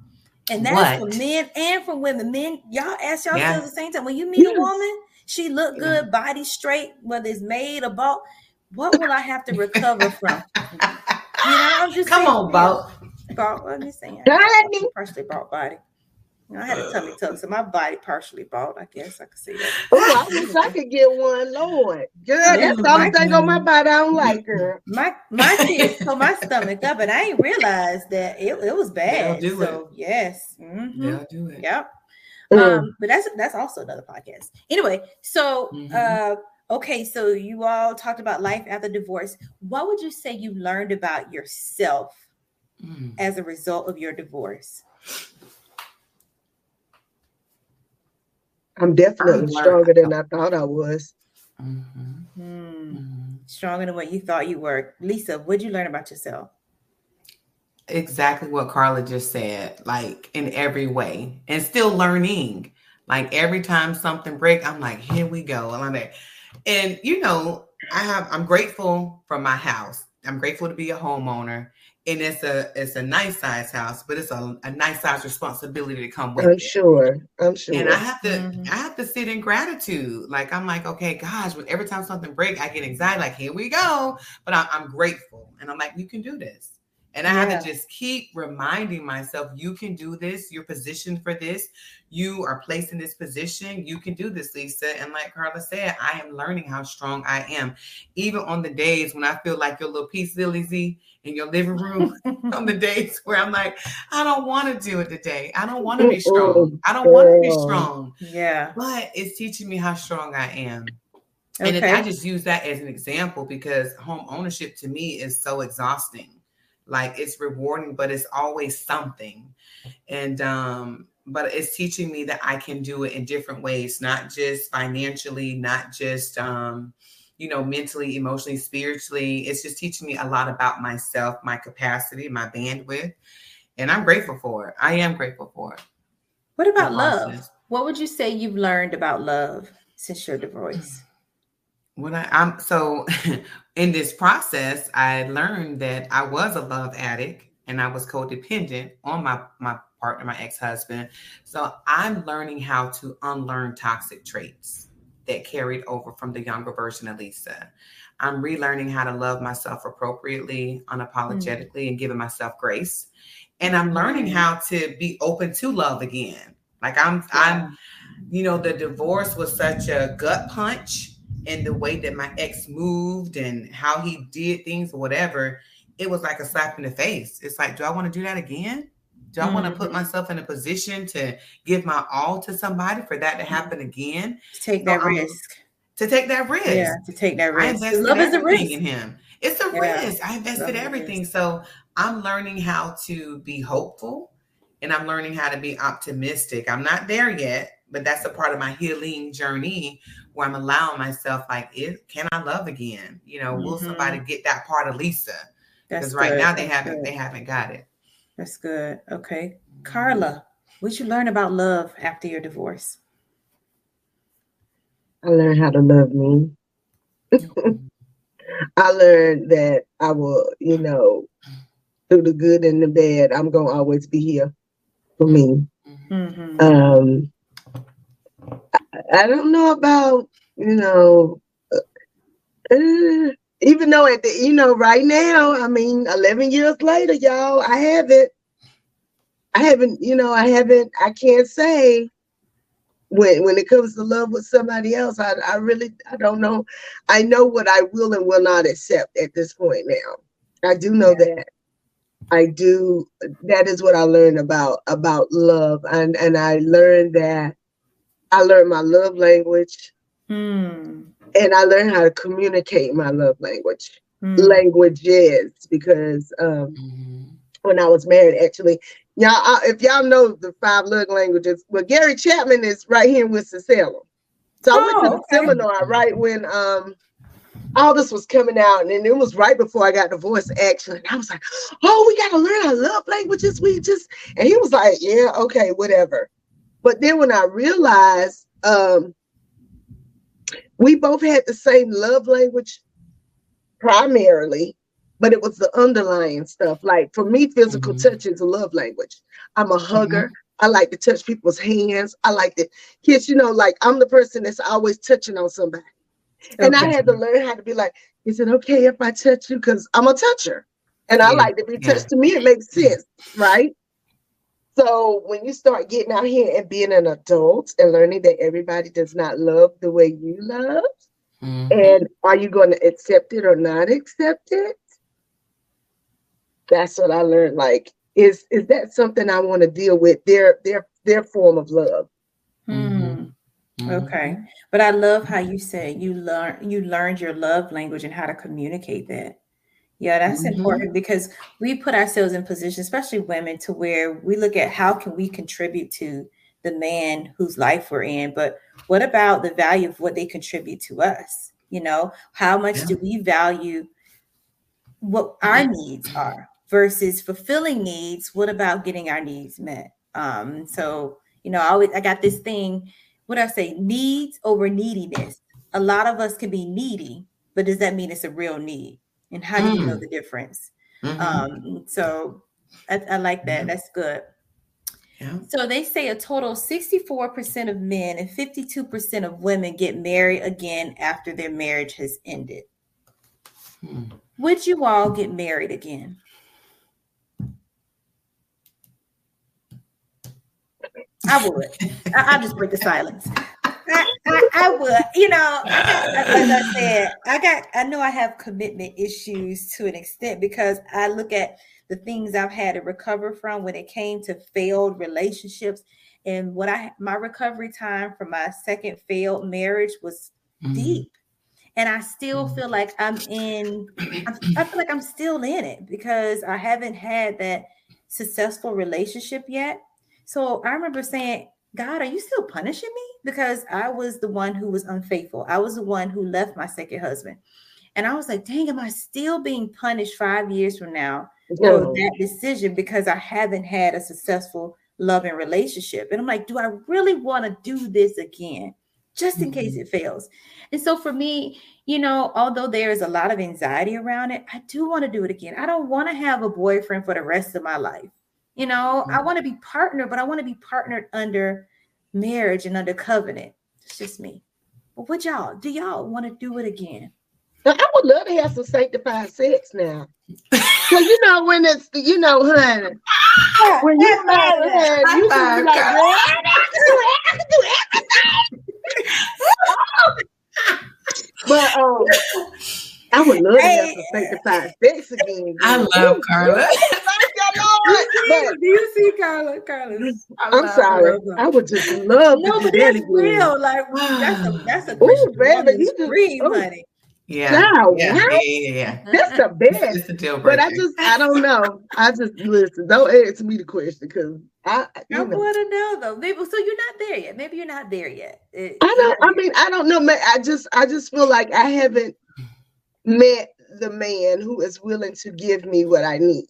And that's What? for men and for women. Men, y'all ask yourselves Yeah. at the same time. When you meet Yes. a woman, she look good, body straight, whether it's made or bought. What will I have to recover from? You know, I'm just Come saying, on, Bo. Bought, I'm just saying. Honey. Partially bought body. You know, I had a tummy tuck, so my body partially bought. I guess I could say that. Oh, I wish I could get one, Lord. Girl, that's the only thing on my body I don't like, girl. My my kids tore my stomach up, and I didn't realize that it, it was bad. They'll do so yes, mhm. Yeah, do it. yep. Mm. Um, but that's that's also another podcast. Anyway, so Mhm. uh, okay, so you all talked about life after divorce. What would you say you learned about yourself Mm. as a result of your divorce? I'm definitely learned. stronger than I thought I was. Mhm. Hmm. Mhm. Stronger than what you thought you were, Lisa. What did you learn about yourself? Exactly what Carla just said, like in every way, and still learning. Like every time something break, I'm like, here we go. And I'm like, and you know, I have I'm grateful for my house. I'm grateful to be a homeowner. And it's a it's a nice size house, but it's a, a nice size responsibility to come with I'm it. sure. I'm sure. And I have to Mhm. I have to sit in gratitude. Like I'm like, okay, gosh, when every time something break, I get anxiety, like, here we go. But I'm, I'm grateful. And I'm like, you can do this. And I Yeah. have to just keep reminding myself, you can do this. You're positioned for this. You are placed in this position. You can do this, Lisa. And like Carla said, I am learning how strong I am. Even on the days when I feel like your little piece, Lily Z, in your living room, on the days where I'm like, I don't want to do it today. I don't want to be strong. I don't want to be strong. yeah. But it's teaching me how strong I am. And. I just use that as an example because home ownership to me is so exhausting. Like it's rewarding, but it's always something. And um, but it's teaching me that I can do it in different ways, not just financially, not just um, you know, mentally, emotionally, spiritually. It's just teaching me a lot about myself, my capacity, my bandwidth. And I'm grateful for it. I am grateful for it. What about love? What would you say you've learned about love since your divorce? When I, I'm so in this process, I learned that I was a love addict and I was codependent on my my partner, my ex-husband. So I'm learning how to unlearn toxic traits that carried over from the younger version of Lisa. I'm relearning how to love myself appropriately, unapologetically, and giving myself grace. And I'm learning Mm. how to be open to love again. Like I'm, I'm, you know, the divorce was such a gut punch in the way that my ex moved and how he did things or whatever. It was like a slap in the face. It's like, do I want to do that again? Do I want to put mm-hmm. myself in a position to give my all to somebody for that to mm-hmm. happen again? To take that I'm- risk. To take that risk. Yeah, to take that risk. Love is a risk. in him. It's a Yeah. risk. I invested Love everything. So I'm learning how to be hopeful and I'm learning how to be optimistic. I'm not there yet, but that's a part of my healing journey where I'm allowing myself, like, it, can I love again? You know, will Mhm. somebody get that part of Lisa? That's Because right good. now they That's haven't good. they haven't got it. That's good. Okay. Carla, what you learn about love after your divorce? I learned how to love me. I learned that I will, you know, through the good and the bad, I'm gonna always be here for me. Mm-hmm. Um, I, don't know about, you know, uh, even though at the, you know, right now, I mean, 11 years later, y'all, I haven't, I haven't, you know, I haven't, I can't say when when it comes to love with somebody else, I, I really, I don't know. I know what I will and will not accept at this point now. I do know that. I do. That is what I learned about about love, and and I learned that I learned my love language, Hmm. and I learned how to communicate my love language Hmm. languages because um, Mhm. when I was married, actually, Y'all, uh, if y'all know the five love languages, well, Gary Chapman is right here in Winston-Salem. So I went to Oh, the okay. seminar right when um all this was coming out, and it was right before I got the actually. And I was like, "Oh, we got to learn our love languages." We just, and he was like, "Yeah, okay, whatever." But then when I realized um we both had the same love language primarily, but it was the underlying stuff. Like for me, physical Mhm. touch is a love language. I'm a hugger. I like to touch people's hands. I like to kiss, you know, like I'm the person that's always touching on somebody. And I had to learn how to be like, is it okay if I touch you? Because I'm a toucher. And I Yeah, like to be yeah. touched. To me, it makes sense, right? So when you start getting out here and being an adult and learning that everybody does not love the way you love, Mhm. and are you going to accept it or not accept it? That's what I learned. Like, is is that something I want to deal with? Their their their form of love. Hmm. Mhm. Okay. But I love how you say you learn you learned your love language and how to communicate that. Yeah, that's Mhm. important because we put ourselves in position, especially women, to where we look at how can we contribute to the man whose life we're in, but what about the value of what they contribute to us? You know, how much Yeah. do we value what our needs are versus fulfilling needs? What about getting our needs met? Um, so you know, I always I got this thing what I say, needs over neediness. A lot of us can be needy, but does that mean it's a real need? And how do you know Mm. the difference? Mhm. Um, so I, I like that. Mhm. That's good. Yeah. So they say a total 64% of men and 52% of women get married again after their marriage has ended. Hmm. Would you all get married again? I would. I, I'll just break the silence. I, I, I would. You know, I got, as I said, I got. I know I have commitment issues to an extent because I look at the things I've had to recover from when it came to failed relationships, and what I my recovery time from my second failed marriage was Mhm. deep and i still Mhm. feel like i'm in I feel like i'm still in it because i haven't had that successful relationship yet so i remember saying god are you still punishing me because i was the one who was unfaithful i was the one who left my second husband and i was like dang am i still being punished five years from now for that decision because i haven't had a successful loving relationship and i'm like do i really want to do this again just in case mm-hmm. it fails. And so for me, you know, although there is a lot of anxiety around it, I do want to do it again. I don't want to have a boyfriend for the rest of my life. You know, I want to be partnered, but I want to be partnered under marriage and under covenant. It's just me. But what y'all do y'all want to do it again? Now, I would love to have some sanctified sex now. Cause you know when it's you know, honey, when you married, honey, you can be like, High five, girl, I can do it, I can do everything. but um, I would love to have some sanctified sex again. I love Carla. Girl, Thank you, Lord. But do you see Carla? Carla. I'm sorry, I would just love No, to but that's again. real. Like that's a that's a Ooh, Christian baby, woman's you just- dream, ooh. honey. Yeah. Wow, Yeah. Yeah. Yeah. yeah. That's the best. it's a deal But. I just, I don't know. I just listen. Don't ask me the question because I, I you know, want to know though. Maybe so you're not there yet. Maybe you're not there yet. It- I you're don't. not I mean, I don't know. man. I just, I just feel like I haven't met the man who is willing to give me what I need.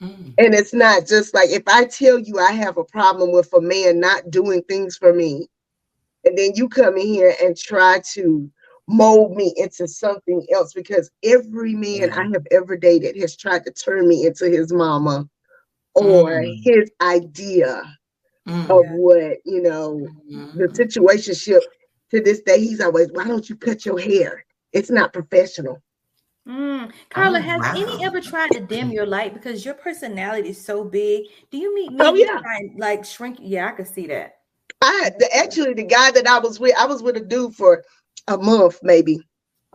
Mm. And it's not just like if I tell you I have a problem with a man not doing things for me, and then you come in here and try to mold me into something else because every man I have ever dated has tried to turn me into his mama or Mm. his idea Mm. of what you know the Mhm. situationship to this day he's always why don't you cut your hair it's not professional Mm. Carla, Oh, has any ever tried to dim your light because your personality is so big? Do you meet me? Oh, yeah. and, like shrink. Yeah, I could see that. i the, actually the guy that i was with i was with a dude for a month maybe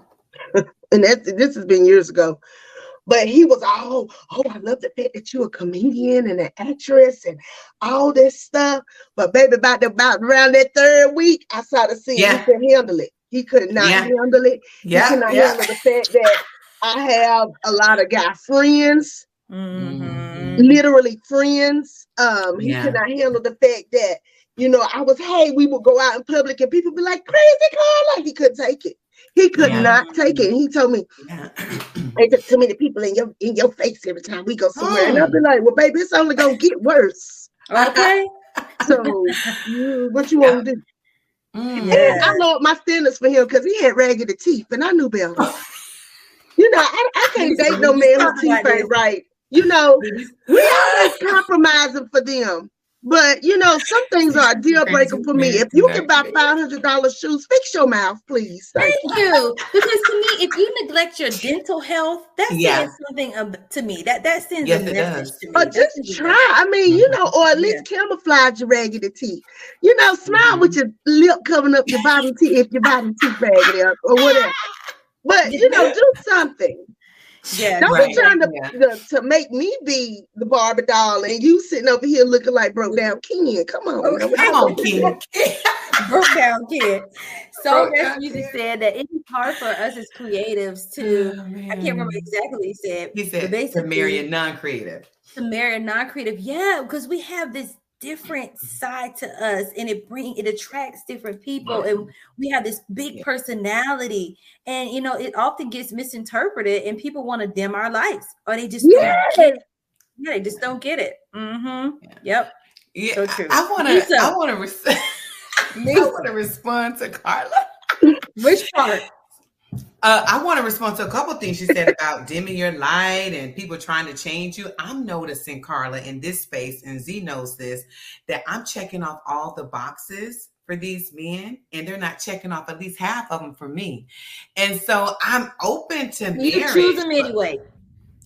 and that this has been years ago but he was all oh i love the fact that you're a comedian and an actress and all this stuff but baby about the, about around that third week i started seeing Yeah. he couldn't handle it he could not Yeah. handle it he Yeah. could not Yeah. handle the fact that i have a lot of guy friends Mm-hmm. literally friends. Um, he Yeah. could not handle the fact that, you know, I was, hey, we would go out in public and people be like, crazy Carla. He couldn't take it. He could Yeah. not take it. He told me, Yeah. There's too many people in your in your face every time we go somewhere. And I'll be like, well, baby, it's only gonna get worse. Okay. So you- what you want to do? Mm. Yeah. I lowered my standards for him because he had raggedy teeth and I knew better. you know, I, I can't date no man whose teeth ain't right. You know, we always compromising for them. But you know, some things are a deal breaker for me. If you can buy five hundred dollars shoes, fix your mouth, please. Thank Thank you. Because to me, if you neglect your dental health, that Yeah. says something um, to me. That that sends Yes, a message does. to me. Or That just sends a try. I mean, you know, or at Yeah. least camouflage your raggedy teeth. You know, smile with your lip covering up your bottom teeth if your bottom teeth raggedy up or whatever. But you know, do something. Yeah. Don't Right. be trying to, Yeah. to to make me be the Barbie doll and you sitting over here looking like broke down Ken. Come on. now. Come on, King. broke down kid. So Broke that's down music said that it's hard for us as creatives to. Oh, I can't remember exactly what he said. He but said to basically, marry a non-creative. to marry a non-creative yeah because we have this different side to us and it bring it attracts different people and we have this big personality and you know it often gets misinterpreted and people want to dim our lights or they just Yes. don't get it. yeah they just don't get it mm-hmm Yeah. yep Yeah, So true. I want to. I want to. Res- I want to respond to Carla. which part Uh, I want to respond to a couple things you said about dimming your light and people trying to change you. I'm noticing, Carla, in this space, and Z knows this, that I'm checking off all the boxes for these men, and they're not checking off at least half of them for me. And so I'm open to you marriage. choose them anyway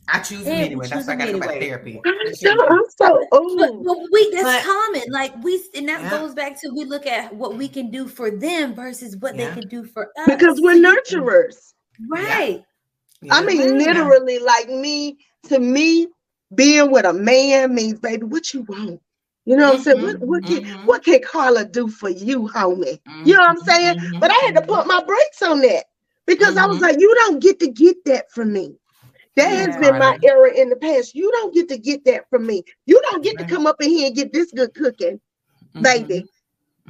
I choose them anyway. That's choose why I got to them go back to therapy. I'm so, I'm so but, oh but we that's But- common like we and that Yeah. goes back to we look at what we can do for them versus what Yeah. they can do for us because we're nurturers. right I mean, Yeah. literally, like me, to me, being with a man means, baby, what you want. You know what I'm saying? What what can Mhm. what can Carla do for you, homie? You know what I'm saying? Mhm. But I had to put my brakes on that because I was Mhm. like, you don't get to get that from me. That has been my error in the past. You don't get to get that from me. You don't get Right. to come up in here and get this good cooking, baby.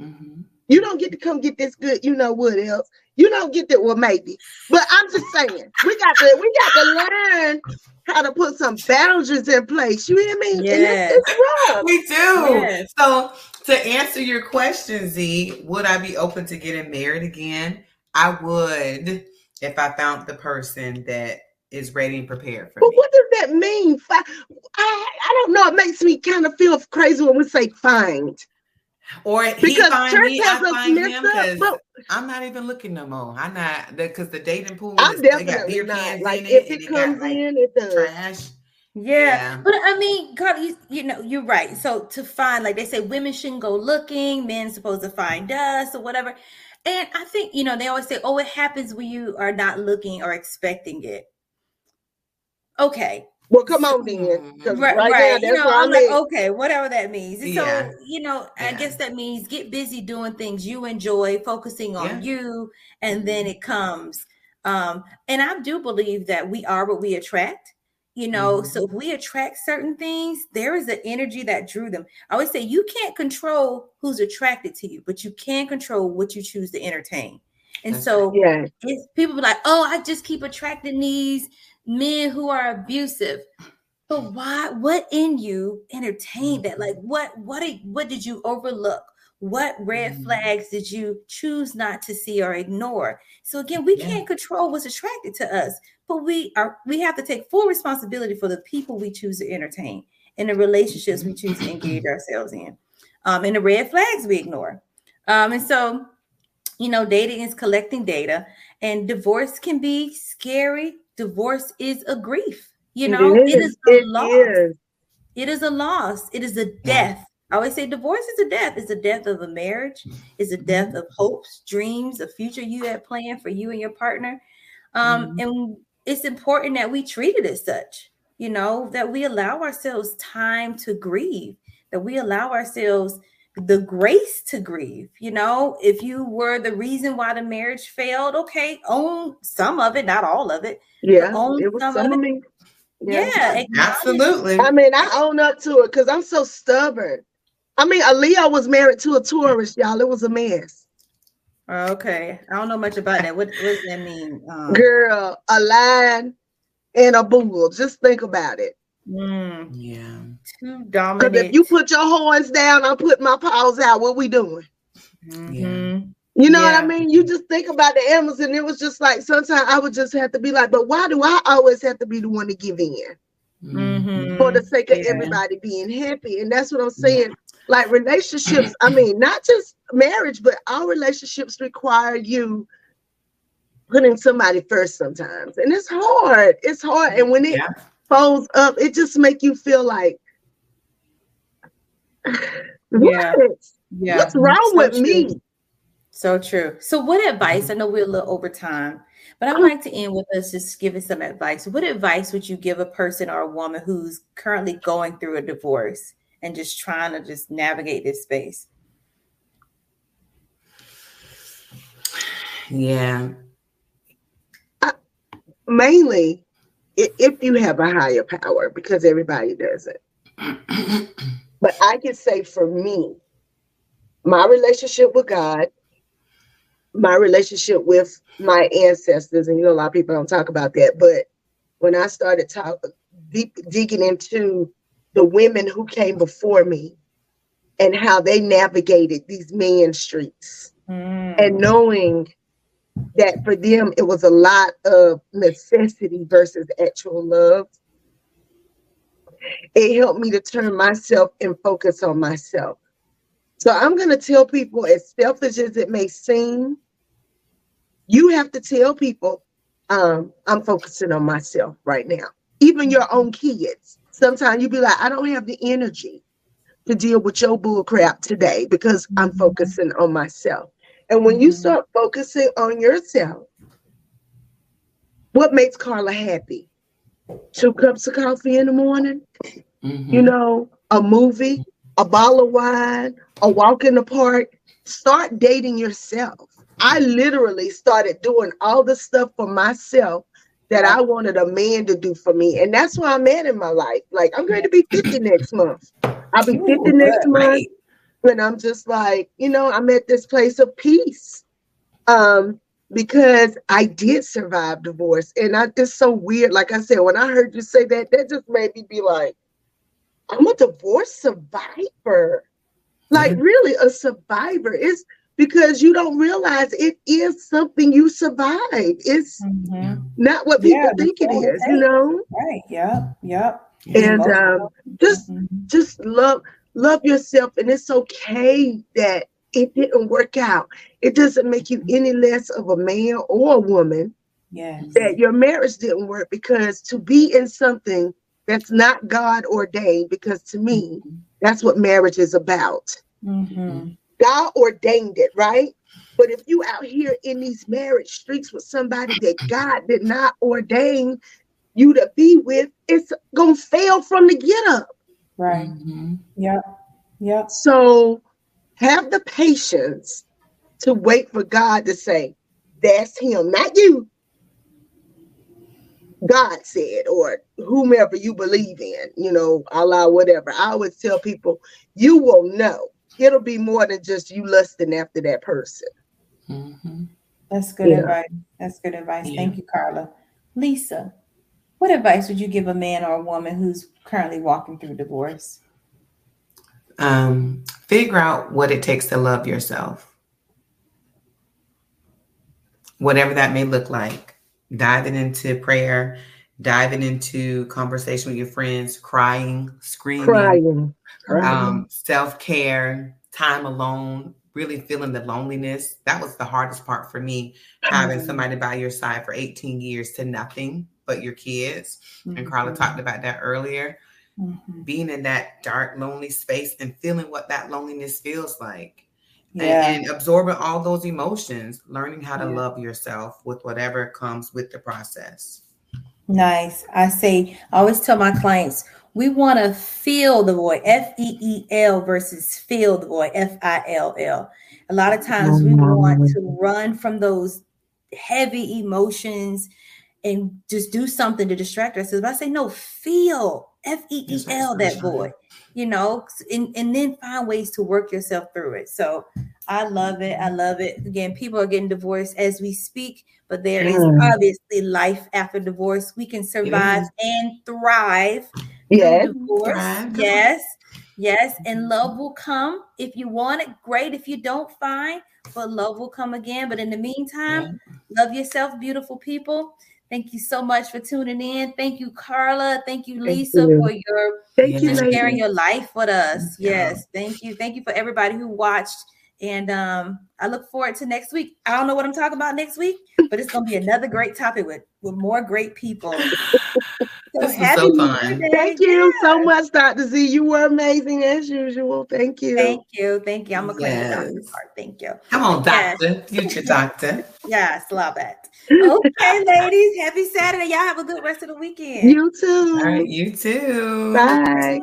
Mhm. You don't get to come get this good, you know what else. You don't get that, well, maybe. But I'm just saying, we got to we got to learn how to put some boundaries in place. You hear me? And Yes. it's, it's wrong. We do. Yes. So to answer your question, Z, would I be open to getting married again? I would if I found the person that is ready and prepared for But me. what does that mean? I I don't know. It makes me kind of feel crazy when we say find. Or he Because find church me, has I us find messed him up, because but- I'm not even looking no more. I'm not because the dating pool I'm is, they got definitely beer not. cans Like in if it, and it it got comes like in, it does. trash. Yeah. Yeah. But I mean, God, you, you know, you're right. So to find, like they say, women shouldn't go looking, men supposed to find us or whatever. And I think, you know, they always say, oh, it happens when you are not looking or expecting it. Okay. Well, come on then, Right, right, right. now You know, I'm I'm like, at. okay, whatever that means. And Yeah. So, you know, I guess that means get busy doing things you enjoy, focusing on Yeah. you, and then it comes. Um, and I do believe that we are what we attract. You know, Mhm. so if we attract certain things, there is an energy that drew them. I always say you can't control who's attracted to you, but you can control what you choose to entertain. And so Yeah. people be like, oh, I just keep attracting these men who are abusive. But why? What in you entertained that? Like, what? What? Did, what did you overlook? What red Mhm. flags did you choose not to see or ignore? So again, we Yeah. can't control what's attracted to us, but we are. We have to take full responsibility for the people we choose to entertain and the relationships we choose to engage ourselves in, um, and the red flags we ignore. Um, and so, you know, dating is collecting data, and divorce can be scary. Divorce is a grief. You know, it is a It loss. is. It is a loss. It is a mm. death. I always say divorce is a death. It's a death of a marriage. It's a mm-hmm. death of hopes, dreams, a future you had planned for you and your partner. Um, mm-hmm. And it's important that we treat it as such. You know that we allow ourselves time to grieve. That we allow ourselves the grace to grieve. You know, if you were the reason why the marriage failed, okay, own some of it, not all of it. Yeah. own It was some some of of me. Yeah, absolutely. I mean, I own up to it because I'm so stubborn. I mean, Aaliyah was married to a Taurus, y'all. It was a mess. Okay, I don't know much about that. What, what does that mean? Um, Girl, a line and a bull. Just think about it. Mm, yeah, too dominant. If you put your horns down, I put my paws out. What we doing? Mm-hmm. Yeah. You know yeah. what I mean? You just think about the animals, and it was just like sometimes I would just have to be like, but why do I always have to be the one to give in? Mm-hmm. For the sake of yeah. everybody being happy. And that's what I'm saying. Like relationships, I mean, not just marriage, but our relationships require you putting somebody first sometimes. And it's hard. It's hard. And when it yeah. folds up, it just make you feel like what? Yeah. yeah. What's wrong so with true. me? So true. So, what advice? I know we're a little over time, but I'd Uh-huh. like to end with us just giving some advice. What advice would you give a person or a woman who's currently going through a divorce and just trying to just navigate this space? Yeah. Uh, mainly, if you have a higher power, because everybody does it. but I can say for me, my relationship with God, my relationship with my ancestors, and you know, a lot of people don't talk about that. But when I started talk, deep, digging into the women who came before me and how they navigated these man streets, mm. and knowing that for them it was a lot of necessity versus actual love, it helped me to turn myself and focus on myself. So I'm going to tell people, as selfish as it may seem, you have to tell people, um, I'm focusing on myself right now. Even your own kids. Sometimes you be like, I don't have the energy to deal with your bull crap today because I'm focusing on myself. And when you start focusing on yourself, what makes Carla happy? Two cups of coffee in the morning, Mhm. you know, a movie, a bottle of wine, a walk in the park. Start dating yourself. I literally started doing all the stuff for myself that I wanted a man to do for me. And that's where I'm at in my life. Like, I'm going to be 50 next month. I'll be 50 Ooh, next month. right. And I'm just like, you know, I'm at this place of peace. Um, because I did survive divorce. And I it's so weird. Like I said, when I heard you say that, that just made me be like, I'm a divorce survivor. Like really a survivor. It's because you don't realize it is something you survive. It's Mhm. not what people Yeah, think it that's it is, you know? Right. Yep. Yep. And um, just Mhm. just love love yourself and it's okay that it didn't work out. It doesn't make you any less of a man or a woman Yes. that your marriage didn't work because to be in something that's not God ordained, because to me, that's what marriage is about. Mhm. God ordained it, right? But if you out here in these marriage streets with somebody that God did not ordain you to be with, it's gonna fail from the get up. Right. Mhm. Yep. Yep. So have the patience to wait for God to say, that's him, not you. God said, or whomever you believe in, you know, Allah, whatever. I always tell people, you will know. It'll be more than just you lusting after that person. Mhm. That's good Yeah. advice. That's good advice. Yeah. Thank you, Carla. Lisa, what advice would you give a man or a woman who's currently walking through divorce? Um, figure out what it takes to love yourself. Whatever that may look like. Diving into prayer, diving into conversation with your friends, crying, screaming, Crying. um, self care, time alone, really feeling the loneliness. That was the hardest part for me, having Mhm. somebody by your side for 18 years to nothing but your kids. And Carla Mhm. talked about that earlier. Mhm. Being in that dark, lonely space and feeling what that loneliness feels like. and- Yeah. And, absorbing all those emotions, learning how to Yeah. love yourself with whatever comes with the process. Nice. I say, I always tell my clients, we want to feel the void, F E E L versus feel the void, F I L L. A lot of times we want to run from those heavy emotions and just do something to distract ourselves. But I say, no, feel F E E L that void, you know, and, and then find ways to work yourself through it. So I love it. I love it. Again, people are getting divorced as we speak, but there is Mm. obviously life after divorce. We can survive and thrive. Yes. Thrive. Yes. Yes. And love will come. If you want it, great. If you don't, fine. But love will come again. But in the meantime, love yourself, beautiful people. Thank you so much for tuning in. Thank you, Carla. Thank you, Thank Lisa, you. for your Thank you, sharing ladies. your life with us. Yeah. Yes, thank you. Thank you for everybody who watched. And um, I look forward to next week. I don't know what I'm talking about next week, but it's gonna be another great topic with with more great people. So This was happy so fun. Year. Thank you so much, Dr. Z. You were amazing as usual. Thank you. Thank you. Thank you. I'm gonna claim Yes. part. Thank you. Come on, Yes. doctor, future doctor. Yes, love it. Okay, ladies. Happy Saturday. Y'all have a good rest of the weekend. You too. All right, you too. Bye.